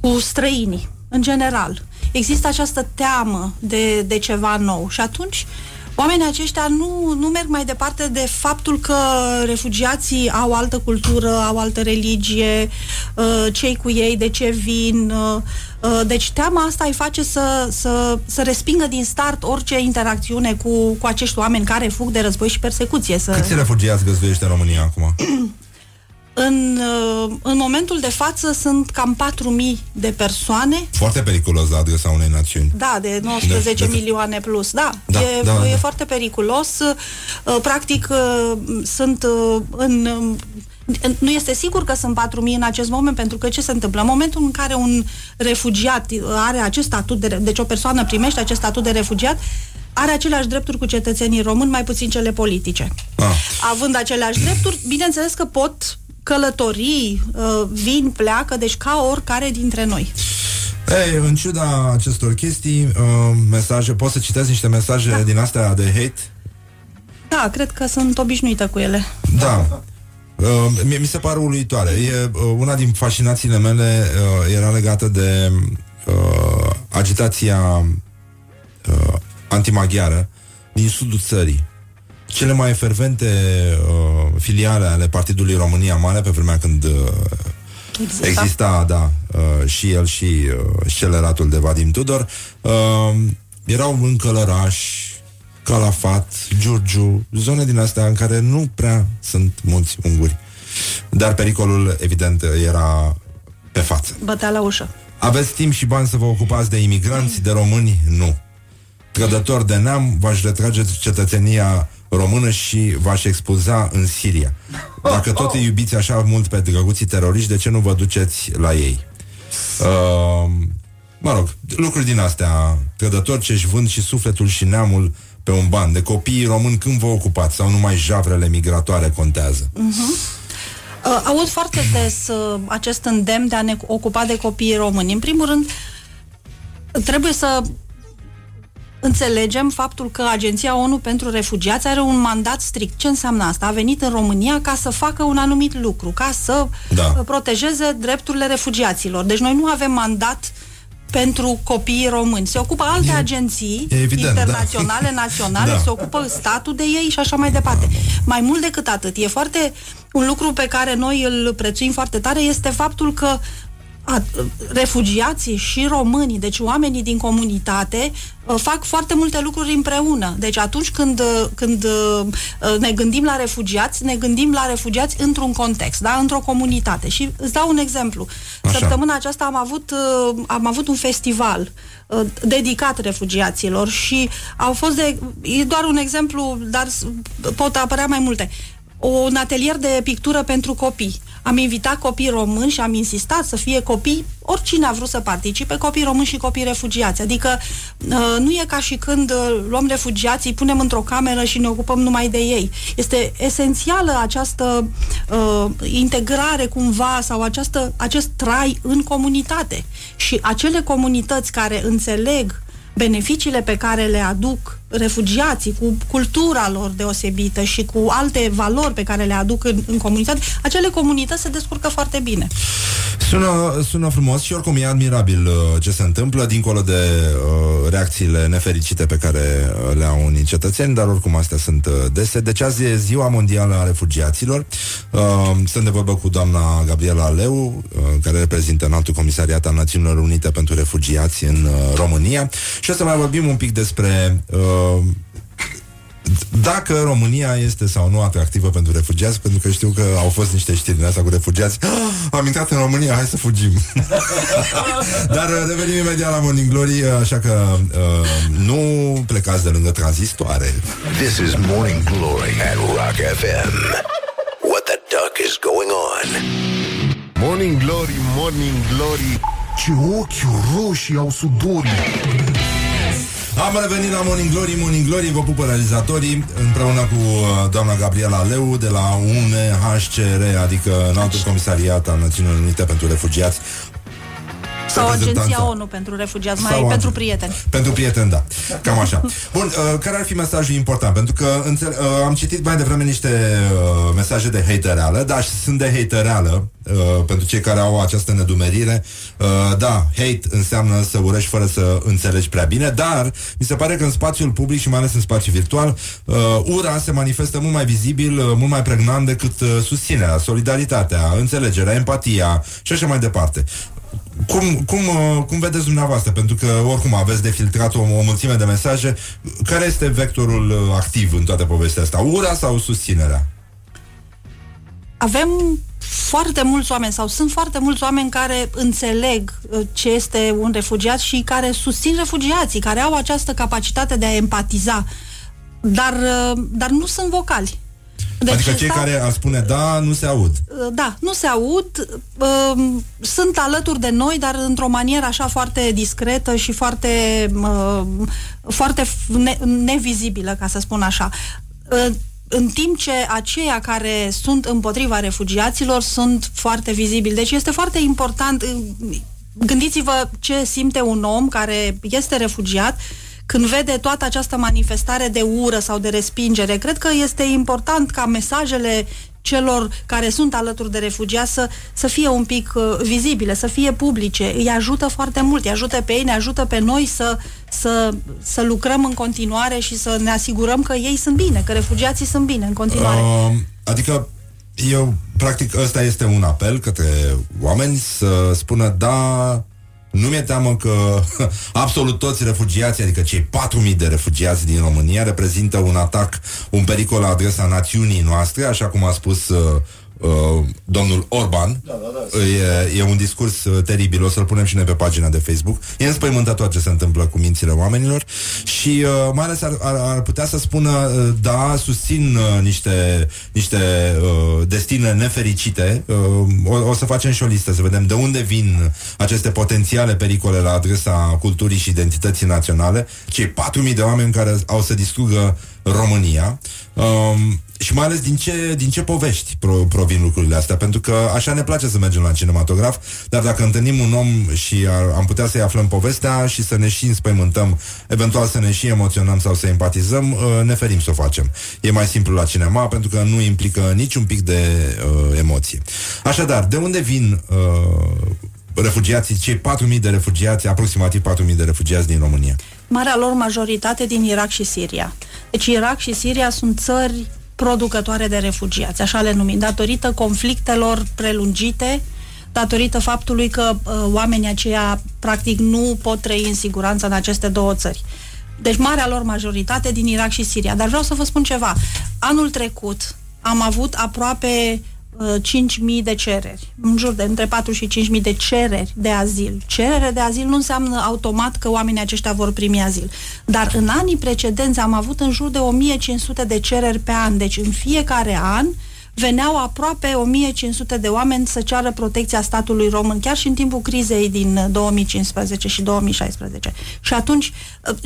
cu străinii, în general. Există această teamă de, de ceva nou și atunci oamenii aceștia nu, nu merg mai departe de faptul că refugiații au altă cultură, au altă religie, uh, cei cu ei, de ce vin. uh, uh, Deci teama asta îi face să, să, să respingă din start orice interacțiune cu, cu acești oameni care fug de război și persecuție. Să... Câți refugiați găzduiește în România acum? În, uh, în momentul de față sunt cam 4.000 de persoane Foarte periculos la adresa unei națiuni. Da, de 19 Da, da. milioane plus. Da, Da, e, da, e da. foarte periculos. Uh, Practic, uh, sunt uh, în. în- Nu este sigur că sunt 4.000 în acest moment, pentru că ce se întâmplă? În momentul în care un refugiat are acest statut de. Deci o persoană primește acest statut de refugiat, are aceleași drepturi cu cetățenii români, mai puțin cele politice. Ah. Având aceleași drepturi, bineînțeles că pot călători, uh, vin, pleacă, deci ca oricare dintre noi. Ei, în ciuda acestor chestii, uh, mesaje, poți să citesc niște mesaje da. din astea de hate? Da, cred că sunt obișnuită cu ele. Da. Uh, mie mi se pare uluitoare. E, uh, una din fascinațiile mele uh, era legată de uh, agitația uh, antimaghiară din sudul țării. Cele mai fervente uh, filiale ale Partidului România Mare pe vremea când uh, Exista. exista, da, uh, și el și uh, sceleratul de Vadim Tudor, uh, erau în Călăraș, Calafat, Giurgiu, zone din astea în care nu prea sunt mulți unguri. Dar pericolul, evident, era pe față. Bătea la ușă. Aveți timp și bani să vă ocupați de imigranți, de români? Nu. Trădător de neam, v-aș retrage cetățenia română și v-aș expulza în Siria. Dacă tot îi iubiți așa mult pe drăguții teroriști, de ce nu vă duceți la ei? Uh, mă rog, lucruri din astea, trădători ce-și vând și sufletul și neamul pe un ban. De copiii români când vă ocupați sau numai javrele migratoare contează? Uh, aud foarte des uh, acest îndemn de a ne ocupa de copiii români. În primul rând, trebuie să înțelegem faptul că Agenția ONU pentru Refugiați are un mandat strict. Ce înseamnă asta? A venit în România ca să facă un anumit lucru, ca să Da. uh, protejeze drepturile refugiaților. Deci noi nu avem mandat pentru copiii români. Se ocupă alte E- agenții e evident, da. internaționale, naționale, Da. se ocupă statul de ei și așa mai departe. Mai mult decât atât, e foarte un lucru pe care noi îl prețuim foarte tare este faptul că a, refugiații și românii, deci oamenii din comunitate, uh, fac foarte multe lucruri împreună. Deci atunci când, uh, când uh, uh, ne gândim la refugiați, ne gândim la refugiați într-un context, da? într-o comunitate. Și îți dau un exemplu. Așa. Săptămâna aceasta am avut, uh, am avut un festival uh, dedicat refugiaților și au fost de, e doar un exemplu, dar s- pot apărea mai multe. Un atelier de pictură pentru copii. Am invitat copii români și am insistat să fie copii, oricine a vrut să participe, copii români și copii refugiați. Adică uh, nu e ca și când uh, luăm refugiații, îi punem într-o cameră și ne ocupăm numai de ei. Este esențială această uh, integrare cumva sau această, acest trai în comunitate. Și acele comunități care înțeleg beneficiile pe care le aduc refugiații cu cultura lor deosebită și cu alte valori pe care le aduc în, în comunitate, acele comunități se descurcă foarte bine. Sună, sună frumos și oricum e admirabil uh, ce se întâmplă, dincolo de uh, reacțiile nefericite pe care uh, le au unii cetățeni, dar oricum astea sunt uh, dese. Deci azi e Ziua Mondială a Refugiaților. Uh, sunt de vorbă cu doamna Gabriela Leu, uh, care reprezintă Înaltul Comisariat al Națiunilor Unite pentru Refugiați în uh, România. Și o să mai vorbim un pic despre uh, dacă România este sau nu atractivă pentru refugiați, pentru că știu că au fost niște știri din asta cu refugiați. Ah, am intrat în România, hai să fugim. Dar uh, revenim imediat la Morning Glory, uh, așa că uh, nu plecați de lângă tranzistoare. This is Morning Glory at Rock FM. What the duck is going on? Morning Glory, Morning Glory Ce ochi roșii au sudorii Am revenit la Morning Glory, Morning Glory, vă pupă realizatorii împreună cu uh, doamna Gabriela Leu de la UNHCR, adică Înaltul Comisariat al Națiunilor Unite pentru Refugiați. Sau Reprezentanța. Agenția ONU pentru refugiați, mai Sau pentru agen- prieteni. Pentru prieteni, da. Cam așa. Bun, uh, care ar fi mesajul important? Pentru că înțel- uh, am citit mai devreme niște uh, mesaje de hatereală, da, și sunt de hatereală uh, pentru cei care au această nedumerire. Uh, da, hate înseamnă să urăști fără să înțelegi prea bine, dar mi se pare că în spațiul public și mai ales în spațiu virtual, uh, ura se manifestă mult mai vizibil, uh, mult mai pregnant decât uh, susținerea, solidaritatea, înțelegerea, empatia și așa mai departe. Cum, cum, uh, cum vedeți dumneavoastră? Pentru că oricum aveți de filtrat o, o mulțime de mesaje. Care este vectorul uh, activ în toată povestea asta? Ura sau susținerea? Avem foarte mulți oameni sau sunt foarte mulți oameni care înțeleg uh, ce este un refugiat și care susțin refugiații, care au această capacitate de a empatiza, dar, uh, dar nu sunt vocali. Deci adică cei stau- care ar spune da, nu se aud. Uh, Da, nu se aud, uh, sunt alături de noi, dar într-o manieră așa foarte discretă și foarte, uh, foarte f- ne- nevizibilă, ca să spun așa. Uh, în timp ce aceia care sunt împotriva refugiaților sunt foarte vizibili. Deci este foarte important, uh, gândiți-vă ce simte un om care este refugiat când vede toată această manifestare de ură sau de respingere. Cred că este important ca mesajele celor care sunt alături de refugiați să, să fie un pic uh, vizibile, să fie publice. Îi ajută foarte mult, îi ajută pe ei, ne ajută pe noi să, să, să lucrăm în continuare și să ne asigurăm că ei sunt bine, că refugiații sunt bine în continuare. Uh, adică eu, practic, ăsta este un apel către oameni să spună da, nu mi-e teamă că absolut toți refugiații, adică cei 4.000 de refugiați din România reprezintă un atac, un pericol la adresa națiunii noastre, așa cum a spus uh, uh, domnul Orban. Da, da, da. E, e un discurs uh, teribil, o să-l punem și noi pe pagina de Facebook. E înspăimântător ce se întâmplă cu mințile oamenilor și uh, mai ales ar, ar, ar putea să spună uh, da, susțin uh, niște, niște uh, destine nefericite. Uh, o, o să facem și o listă să vedem de unde vin aceste potențiale pericole la adresa culturii și identității naționale. Cei 4.000 de oameni care au să distrugă România. Um, și mai ales din ce, din ce povești pro, provin lucrurile astea, pentru că așa ne place să mergem la cinematograf, dar dacă întâlnim un om și ar, am putea să-i aflăm povestea și să ne și înspăimântăm, eventual să ne și emoționăm sau să empatizăm, uh, ne ferim să o facem. E mai simplu la cinema pentru că nu implică niciun pic de uh, emoție. Așadar, de unde vin uh, refugiații, cei 4.000 de refugiați, aproximativ 4.000 de refugiați din România? Marea lor majoritate din Irak și Siria. Deci Irak și Siria sunt țări producătoare de refugiați, așa le numim, datorită conflictelor prelungite, datorită faptului că uh, oamenii aceia practic nu pot trăi în siguranță în aceste două țări. Deci marea lor majoritate din Irak și Siria. Dar vreau să vă spun ceva. Anul trecut am avut aproape 5.000 de cereri, în jur de între 4 și 5.000 de cereri de azil. Cerere de azil nu înseamnă automat că oamenii aceștia vor primi azil. Dar în anii precedenți am avut în jur de 1.500 de cereri pe an. Deci în fiecare an veneau aproape 1500 de oameni să ceară protecția statului român, chiar și în timpul crizei din 2015 și 2016. Și atunci,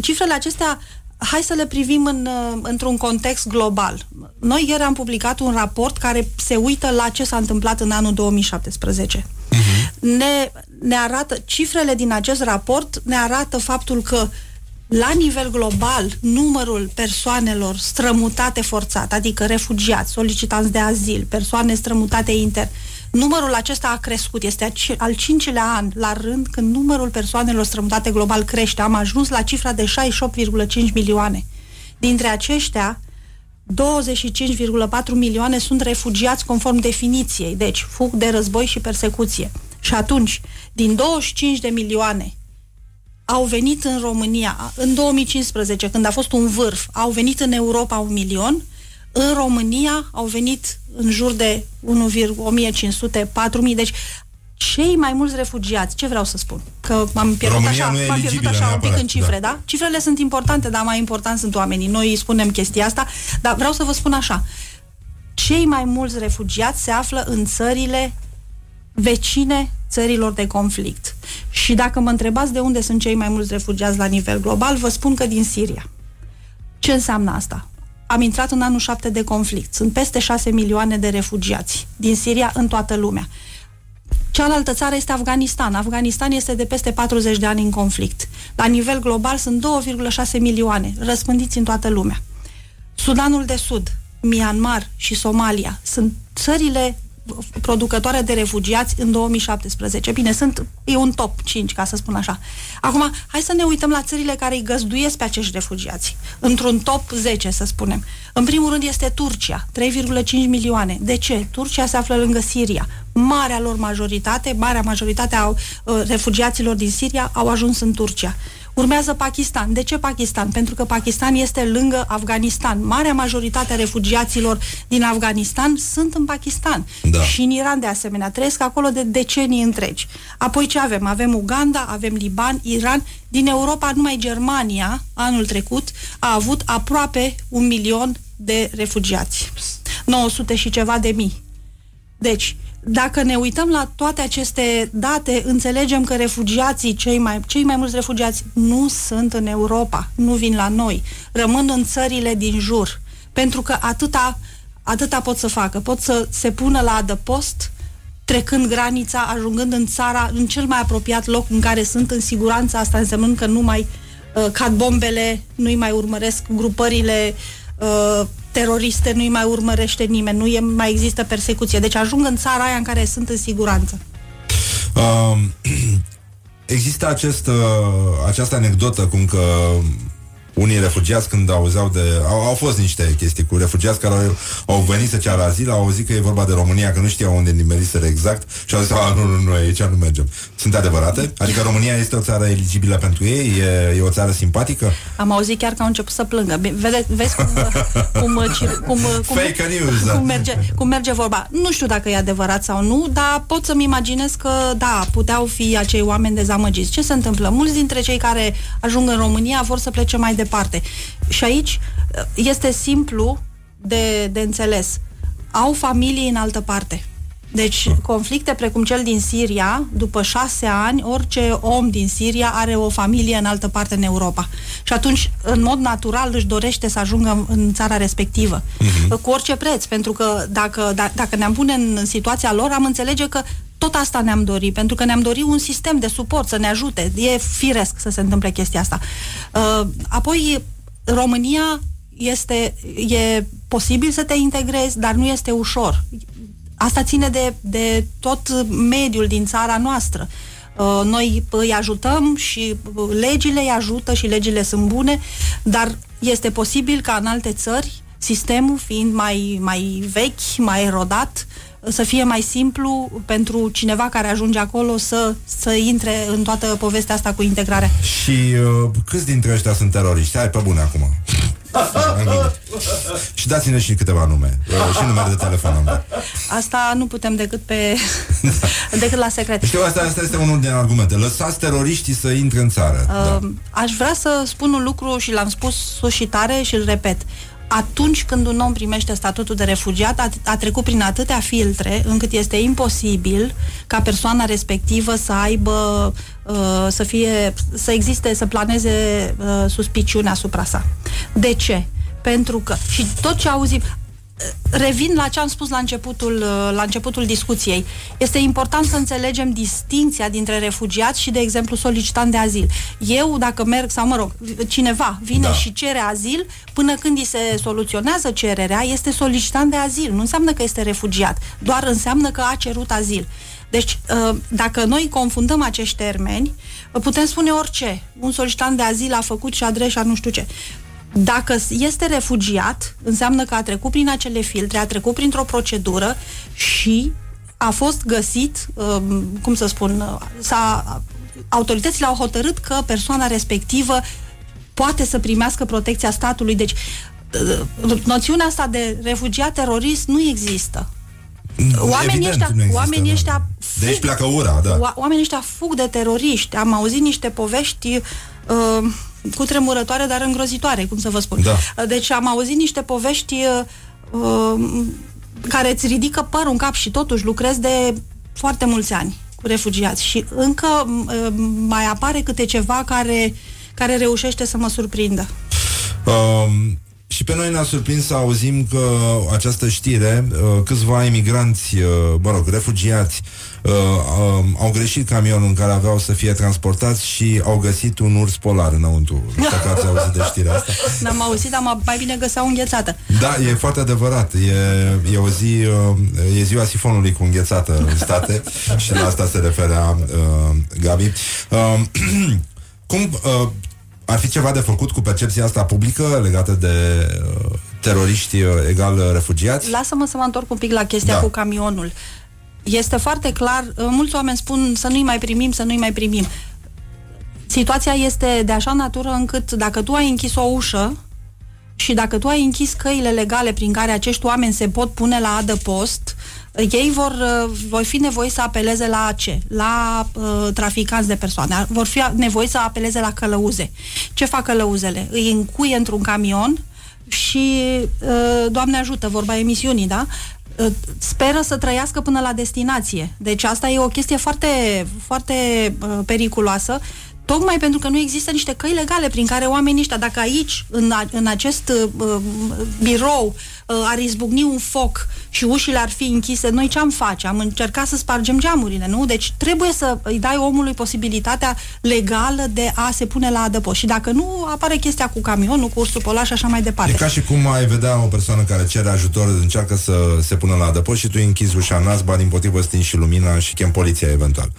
cifrele acestea hai să le privim în, uh, într-un context global. Noi ieri am publicat un raport care se uită la ce s-a întâmplat în anul 2017. Uh-huh. Mhm. Ne, ne arată, cifrele din acest raport ne arată faptul că la nivel global, numărul persoanelor strămutate forțat, adică refugiați, solicitanți de azil, persoane strămutate inter, numărul acesta a crescut. Este al cincilea an la rând când numărul persoanelor strămutate global crește. Am ajuns la cifra de 68,5 milioane. Dintre aceștia, 25,4 milioane sunt refugiați conform definiției, deci fug de război și persecuție. Și atunci, din 25 de milioane au venit în România, în 2015, când a fost un vârf, au venit în Europa un milion, în România au venit în jur de 1,1500, 4000, deci cei mai mulți refugiați, ce vreau să spun? Că m-am pierdut România așa, m-am pierdut așa un pic în cifre, da. da? Cifrele sunt importante, dar mai important sunt oamenii. Noi spunem chestia asta, dar vreau să vă spun așa. Cei mai mulți refugiați se află în țările vecine țărilor de conflict. Și dacă mă întrebați de unde sunt cei mai mulți refugiați la nivel global, vă spun că din Siria. Ce înseamnă asta? Am intrat în anul 7 de conflict. Sunt peste 6 milioane de refugiați din Siria în toată lumea. Cealaltă țară este Afganistan. Afganistan este de peste 40 de ani în conflict. La nivel global sunt 2,6 milioane, răspândiți în toată lumea. Sudanul de Sud, Myanmar și Somalia sunt țările producătoare de refugiați în 2017. Bine, sunt, e un top 5, ca să spun așa. Acum, hai să ne uităm la țările care îi găzduiesc pe acești refugiați. Într-un top 10, să spunem. În primul rând este Turcia, 3,5 milioane. De ce? Turcia se află lângă Siria. Marea lor majoritate, marea majoritate a uh, refugiaților din Siria au ajuns în Turcia. Urmează Pakistan. De ce Pakistan? Pentru că Pakistan este lângă Afganistan. Marea majoritate a refugiaților din Afganistan sunt în Pakistan. Da. Și în Iran, de asemenea. Trăiesc acolo de decenii întregi. Apoi ce avem? Avem Uganda, avem Liban, Iran. Din Europa, numai Germania, anul trecut, a avut aproape un milion de refugiați. 900 și ceva de mii. Deci, dacă ne uităm la toate aceste date, înțelegem că refugiații, cei mai, cei mai mulți refugiați, nu sunt în Europa, nu vin la noi, rămân în țările din jur. Pentru că atâta, atâta pot să facă. Pot să se pună la adăpost, trecând granița, ajungând în țara, în cel mai apropiat loc în care sunt în siguranță, asta însemnând că nu mai uh, cad bombele, nu-i mai urmăresc grupările uh, teroriste, nu-i mai urmărește nimeni, nu e, mai există persecuție. Deci ajung în țara aia în care sunt în siguranță. Uh, există acest, uh, această anecdotă cum că unii refugiați când auzeau de... Au, au fost niște chestii cu refugiați care au, au venit să ceară azil, au auzit că e vorba de România, că nu știau unde nimeriseră exact și au zis, a, nu, nu, nu, aici nu mergem. Sunt adevărate? Adică România este o țară eligibilă pentru ei? E, e o țară simpatică? Am auzit chiar că au început să plângă. Vede, vezi cum, cum, cum, cum, Fake news, da. cum, merge, cum merge vorba. Nu știu dacă e adevărat sau nu, dar pot să-mi imaginez că, da, puteau fi acei oameni dezamăgiți. Ce se întâmplă? Mulți dintre cei care ajung în România vor să plece mai departe. Și aici uh, este simplu de, de înțeles. Au familii în altă parte. Deci, conflicte precum cel din Siria, după șase ani, orice om din Siria are o familie în altă parte în Europa. Și atunci, în mod natural, își dorește să ajungă în țara respectivă. Uh-huh. Cu orice preț, pentru că dacă, d- dacă ne-am pune în situația lor, am înțelege că tot asta ne-am dorit, pentru că ne-am dorit un sistem de suport să ne ajute. E firesc să se întâmple chestia asta. Uh, apoi, România este, e posibil să te integrezi, dar nu este ușor. Asta ține de, de tot mediul din țara noastră. Uh, noi îi ajutăm și uh, legile îi ajută și legile sunt bune, dar este posibil ca în alte țări, sistemul fiind mai, mai vechi, mai rodat, să fie mai simplu pentru cineva care ajunge acolo să, să intre în toată povestea asta cu integrarea. Și uh, câți dintre ăștia sunt teroriști? Hai pe bune acum. și dați-ne și câteva nume uh, Și numere de telefon Asta nu putem decât pe Decât la secret Știu, asta, asta este unul din argumente Lăsați teroriștii să intre în țară uh, da. Aș vrea să spun un lucru Și l-am spus sus și tare și îl repet atunci când un om primește statutul de refugiat, a, a trecut prin atâtea filtre încât este imposibil ca persoana respectivă să aibă, uh, să fie, să existe, să planeze uh, suspiciune asupra sa. De ce? Pentru că, și tot ce auzim, revin la ce am spus la începutul, uh, la începutul discuției. Este important să înțelegem distinția dintre refugiați și, de exemplu, solicitant de azil. Eu, dacă merg, sau mă rog, cineva vine da. și cere azil, până când îi se soluționează cererea, este solicitant de azil. Nu înseamnă că este refugiat, doar înseamnă că a cerut azil. Deci, uh, dacă noi confundăm acești termeni, putem spune orice. Un solicitant de azil a făcut și adresa nu știu ce. Dacă este refugiat, înseamnă că a trecut prin acele filtre, a trecut printr-o procedură și a fost găsit, um, cum să spun, s-a, autoritățile au hotărât că persoana respectivă poate să primească protecția statului. Deci, uh, noțiunea asta de refugiat terorist nu există. Oamenii Evident, ăștia, oamenii da. ăștia fug, de aici pleacă ura, da. Oamenii ăștia fug de teroriști. Am auzit niște povești uh, cu tremurătoare, dar îngrozitoare, cum să vă spun. Da. Deci am auzit niște povești uh, care îți ridică părul în cap și totuși lucrez de foarte mulți ani cu refugiați și încă uh, mai apare câte ceva care, care reușește să mă surprindă. Um, și pe noi ne-a surprins să auzim că această știre, uh, câțiva emigranți, uh, mă rog, refugiați, uh, uh, au greșit camionul în care aveau să fie transportați și au găsit un urs polar înăuntru. Nu știu dacă ați auzit de știrea asta. N-am auzit, dar mai bine găseau înghețată. Da, e foarte adevărat. E, e o zi, uh, e ziua sifonului cu înghețată în state și la asta se referea uh, Gabi. Uh, cum... Uh, ar fi ceva de făcut cu percepția asta publică legată de uh, teroriști uh, egal uh, refugiați? Lasă-mă să mă întorc un pic la chestia da. cu camionul. Este foarte clar, uh, mulți oameni spun să nu-i mai primim, să nu-i mai primim. Situația este de așa natură încât dacă tu ai închis o ușă și dacă tu ai închis căile legale prin care acești oameni se pot pune la adăpost, ei vor, uh, vor fi nevoiți să apeleze la ce? La uh, traficanți de persoane. Vor fi nevoiți să apeleze la călăuze. Ce fac călăuzele? Îi încuie într-un camion și, uh, Doamne ajută, vorba emisiunii, da? Uh, speră să trăiască până la destinație. Deci asta e o chestie foarte, foarte uh, periculoasă Tocmai pentru că nu există niște căi legale prin care oamenii ăștia, dacă aici, în, a, în acest uh, birou, uh, ar izbucni un foc și ușile ar fi închise, noi ce am face? Am încercat să spargem geamurile, nu? Deci trebuie să îi dai omului posibilitatea legală de a se pune la adăpost. Și dacă nu, apare chestia cu camionul, cu ursul polar și așa mai departe. E ca și cum ai vedea o persoană care cere ajutor, încearcă să se pună la adăpost și tu îi închizi ușa în nas, din potrivă stingi și lumina și chem poliția eventual.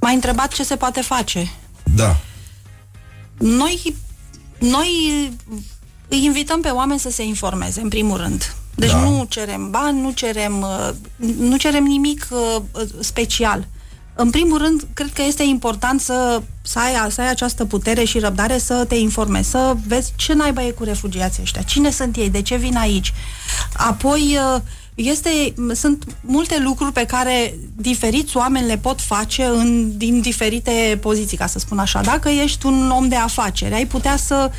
M-ai întrebat ce se poate face. Da. Noi, noi îi invităm pe oameni să se informeze, în primul rând. Deci da. nu cerem bani, nu cerem, uh, nu cerem nimic uh, special. În primul rând, cred că este important să, să, ai, să ai această putere și răbdare să te informezi, să vezi ce naiba e cu refugiații ăștia, cine sunt ei, de ce vin aici. Apoi, uh, este, sunt multe lucruri pe care diferiți oameni le pot face în, din diferite poziții, ca să spun așa. Dacă ești un om de afaceri, ai putea să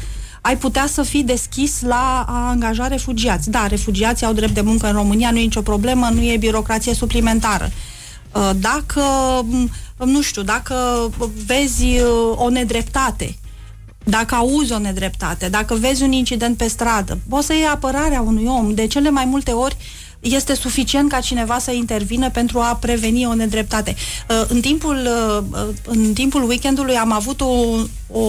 ai putea să fii deschis la a angaja refugiați. Da, refugiații au drept de muncă în România, nu e nicio problemă, nu e birocrație suplimentară. Uh, dacă, mm, nu știu, dacă vezi uh, o nedreptate, dacă auzi o nedreptate, dacă vezi un incident pe stradă, poți să iei apărarea unui om. De cele mai multe ori, este suficient ca cineva să intervină pentru a preveni o nedreptate. Uh, în timpul, uh, uh, în timpul weekendului am avut o, o,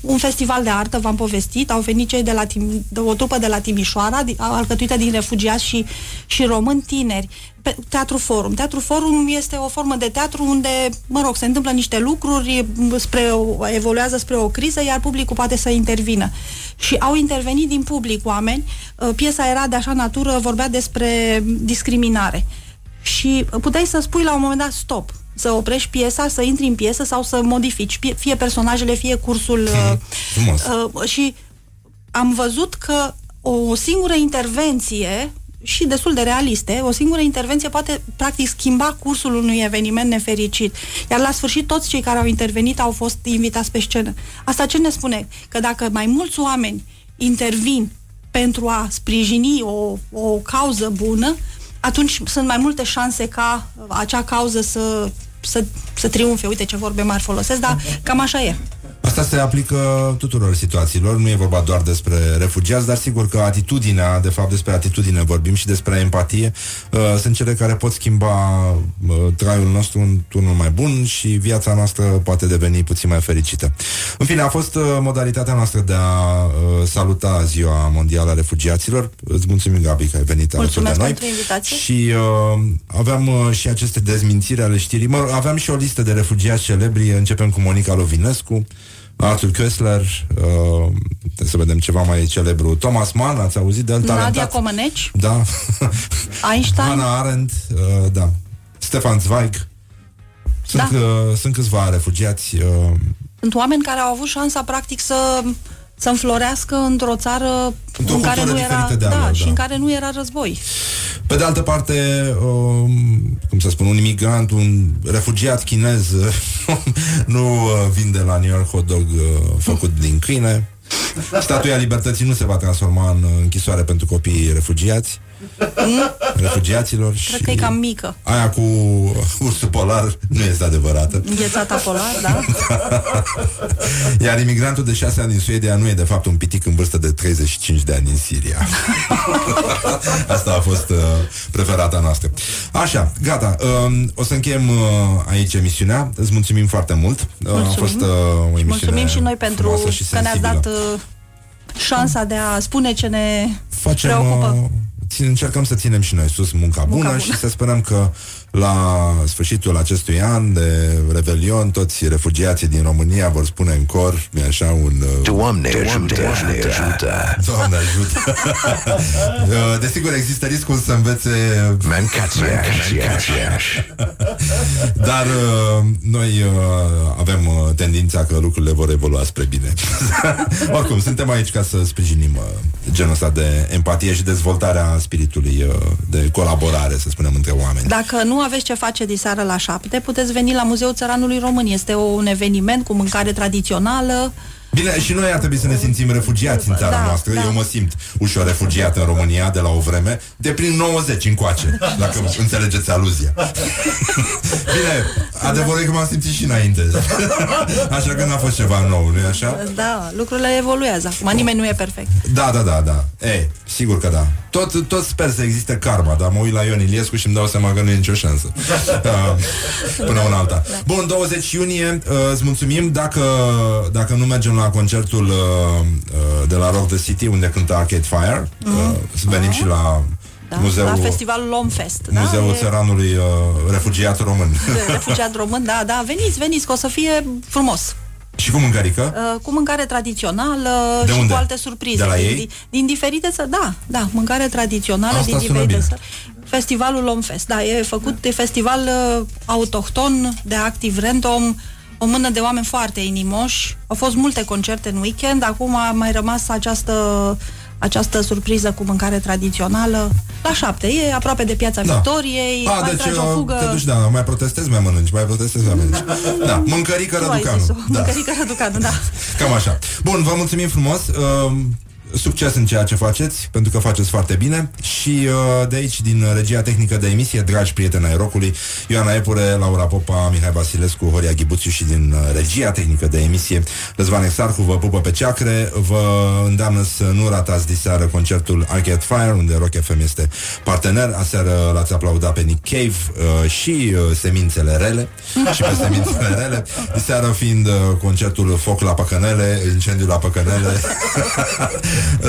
un festival de artă, v-am povestit, au venit cei de la Tim, de o trupă de la Timișoara, alcătuită din refugiați și, și români tineri, pe Teatru Forum. Teatru Forum este o formă de teatru unde, mă rog, se întâmplă niște lucruri, spre, evoluează spre o criză, iar publicul poate să intervină. Și au intervenit din public oameni. Piesa era de așa natură, vorbea despre discriminare. Și puteai să spui la un moment dat stop, să oprești piesa, să intri în piesă sau să modifici fie personajele, fie cursul. Hmm, uh, și am văzut că o singură intervenție și destul de realiste, o singură intervenție poate practic schimba cursul unui eveniment nefericit. Iar la sfârșit toți cei care au intervenit au fost invitați pe scenă. Asta ce ne spune? Că dacă mai mulți oameni intervin pentru a sprijini o, o cauză bună, atunci sunt mai multe șanse ca acea cauză să, să, să triumfe. Uite ce vorbe mari folosesc, dar cam așa e. Asta se aplică tuturor situațiilor, nu e vorba doar despre refugiați, dar sigur că atitudinea, de fapt despre atitudine vorbim și despre empatie, uh, sunt cele care pot schimba uh, traiul nostru într-unul mai bun și viața noastră poate deveni puțin mai fericită. În fine, a fost uh, modalitatea noastră de a uh, saluta Ziua Mondială a Refugiaților. Îți mulțumim, Gabi, că ai venit alături de noi. invitație. Și uh, aveam uh, și aceste dezmințiri ale știrii. Mă, aveam și o listă de refugiați celebri. Începem cu Monica Lovinescu. Arthur Kessler, uh, să vedem ceva mai celebru, Thomas Mann, ați auzit de el? Nadia talentat. Comăneci? Da. Einstein? Hannah Arendt, uh, da. Stefan Zweig. Sunt, da. uh, sunt câțiva refugiați. Uh, sunt oameni care au avut șansa, practic, să să înflorească într-o țară într-o în care nu era, de da, și da. în care nu era război. Pe de altă parte, um, cum să spun, un imigrant, un refugiat chinez nu uh, vinde la New York hot dog uh, făcut din câine. Statuia Libertății nu se va transforma în închisoare pentru copiii refugiați. Refugiaților Cred și că e cam mică. Aia cu ursul polar nu este adevărată. Înghețata polar, da? Iar imigrantul de 6 ani din Suedia nu e de fapt un pitic în vârstă de 35 de ani în Siria. Asta a fost uh, preferata noastră. Așa, gata. Uh, o să încheiem uh, aici emisiunea. Îți mulțumim foarte mult. Mulțumim. A fost uh, o emisiune Mulțumim și noi pentru și că ne-ați dat uh, șansa de a spune ce ne Facem, preocupă. Uh, încercăm să ținem și noi sus munca, munca bună, bună. și să sperăm că la sfârșitul acestui an de Revelion, toți refugiații din România vor spune în cor, mi așa un... Uh, Doamne, ajută! Doamne ajută! Doamne ajută! Uh, desigur, există riscul să învețe... Dar uh, noi avem tendința că lucrurile vor evolua spre bine. Oricum, suntem aici ca să sprijinim genul ăsta de empatie și dezvoltarea spiritului de colaborare, să spunem, între oameni. Dacă nu aveți ce face diseară la șapte, puteți veni la Muzeul Țăranului Român. Este un eveniment cu mâncare tradițională, Bine, și noi ar trebui să ne simțim refugiați în țara da, noastră. Da. Eu mă simt ușor refugiat în România de la o vreme, de prin 90 încoace, dacă înțelegeți aluzia. Bine, adevărul e că m-am simțit și înainte. Așa că n-a fost ceva nou, nu-i așa? Da, lucrurile evoluează. Acum nimeni nu e perfect. Da, da, da, da. Ei, sigur că da. Tot, tot sper să existe karma, dar mă uit la Ion Iliescu și îmi dau seama că nu e nicio șansă. Uh, până una alta. Da. Bun, 20 iunie, uh, îți mulțumim. Dacă, dacă nu mergem la concertul uh, uh, de la Rock the City, unde cântă Arcade Fire, uh, mm. să venim uh-huh. și la da, muzeul, la festivalul Lomfest. Da? Muzeul e... țăranului uh, refugiat român. refugiat român, da, da. Veniți, veniți, că o să fie frumos. Și cu mâncarică? Uh, cu mâncare tradițională de și unde? cu alte surprize. De la din, ei? Din, din diferite țări, da, da, mâncare tradițională Asta din diferite țări. Festivalul Lomfest, da, e făcut de festival uh, autohton, de activ random, o mână de oameni foarte inimoși. Au fost multe concerte în weekend, acum a mai rămas această această surpriză cu mâncare tradițională la șapte. E aproape de piața da. Victoriei. A, deci o fugă... te duci, da, mai protestezi, mai mănânci, mai protestezi, mai mănânci. Da, mâncărică răducanu. Da. Mâncărică răducanu, da. Cam așa. Bun, vă mulțumim frumos. Uh, succes în ceea ce faceți, pentru că faceți foarte bine și uh, de aici, din regia tehnică de emisie, dragi prieteni ai rocului, Ioana Epure, Laura Popa, Mihai Vasilescu, Horia Ghibuțiu și din uh, regia tehnică de emisie, Răzvan Exarcu vă pupă pe ceacre, vă îndeamnă să nu ratați diseară concertul Arcade Fire, unde Rock FM este partener. Aseară l-ați aplaudat pe Nick Cave uh, și uh, Semințele Rele și pe Semințele Rele. Diseară fiind uh, concertul Foc la Păcănele, Incendiu la Păcănele,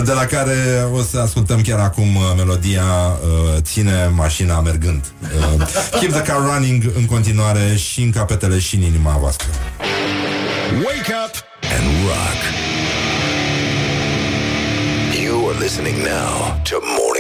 de la care o să ascultăm chiar acum uh, melodia uh, Ține mașina mergând. Uh, keep the car running în continuare și în capetele și în inima voastră. Wake up and rock. You are listening now to more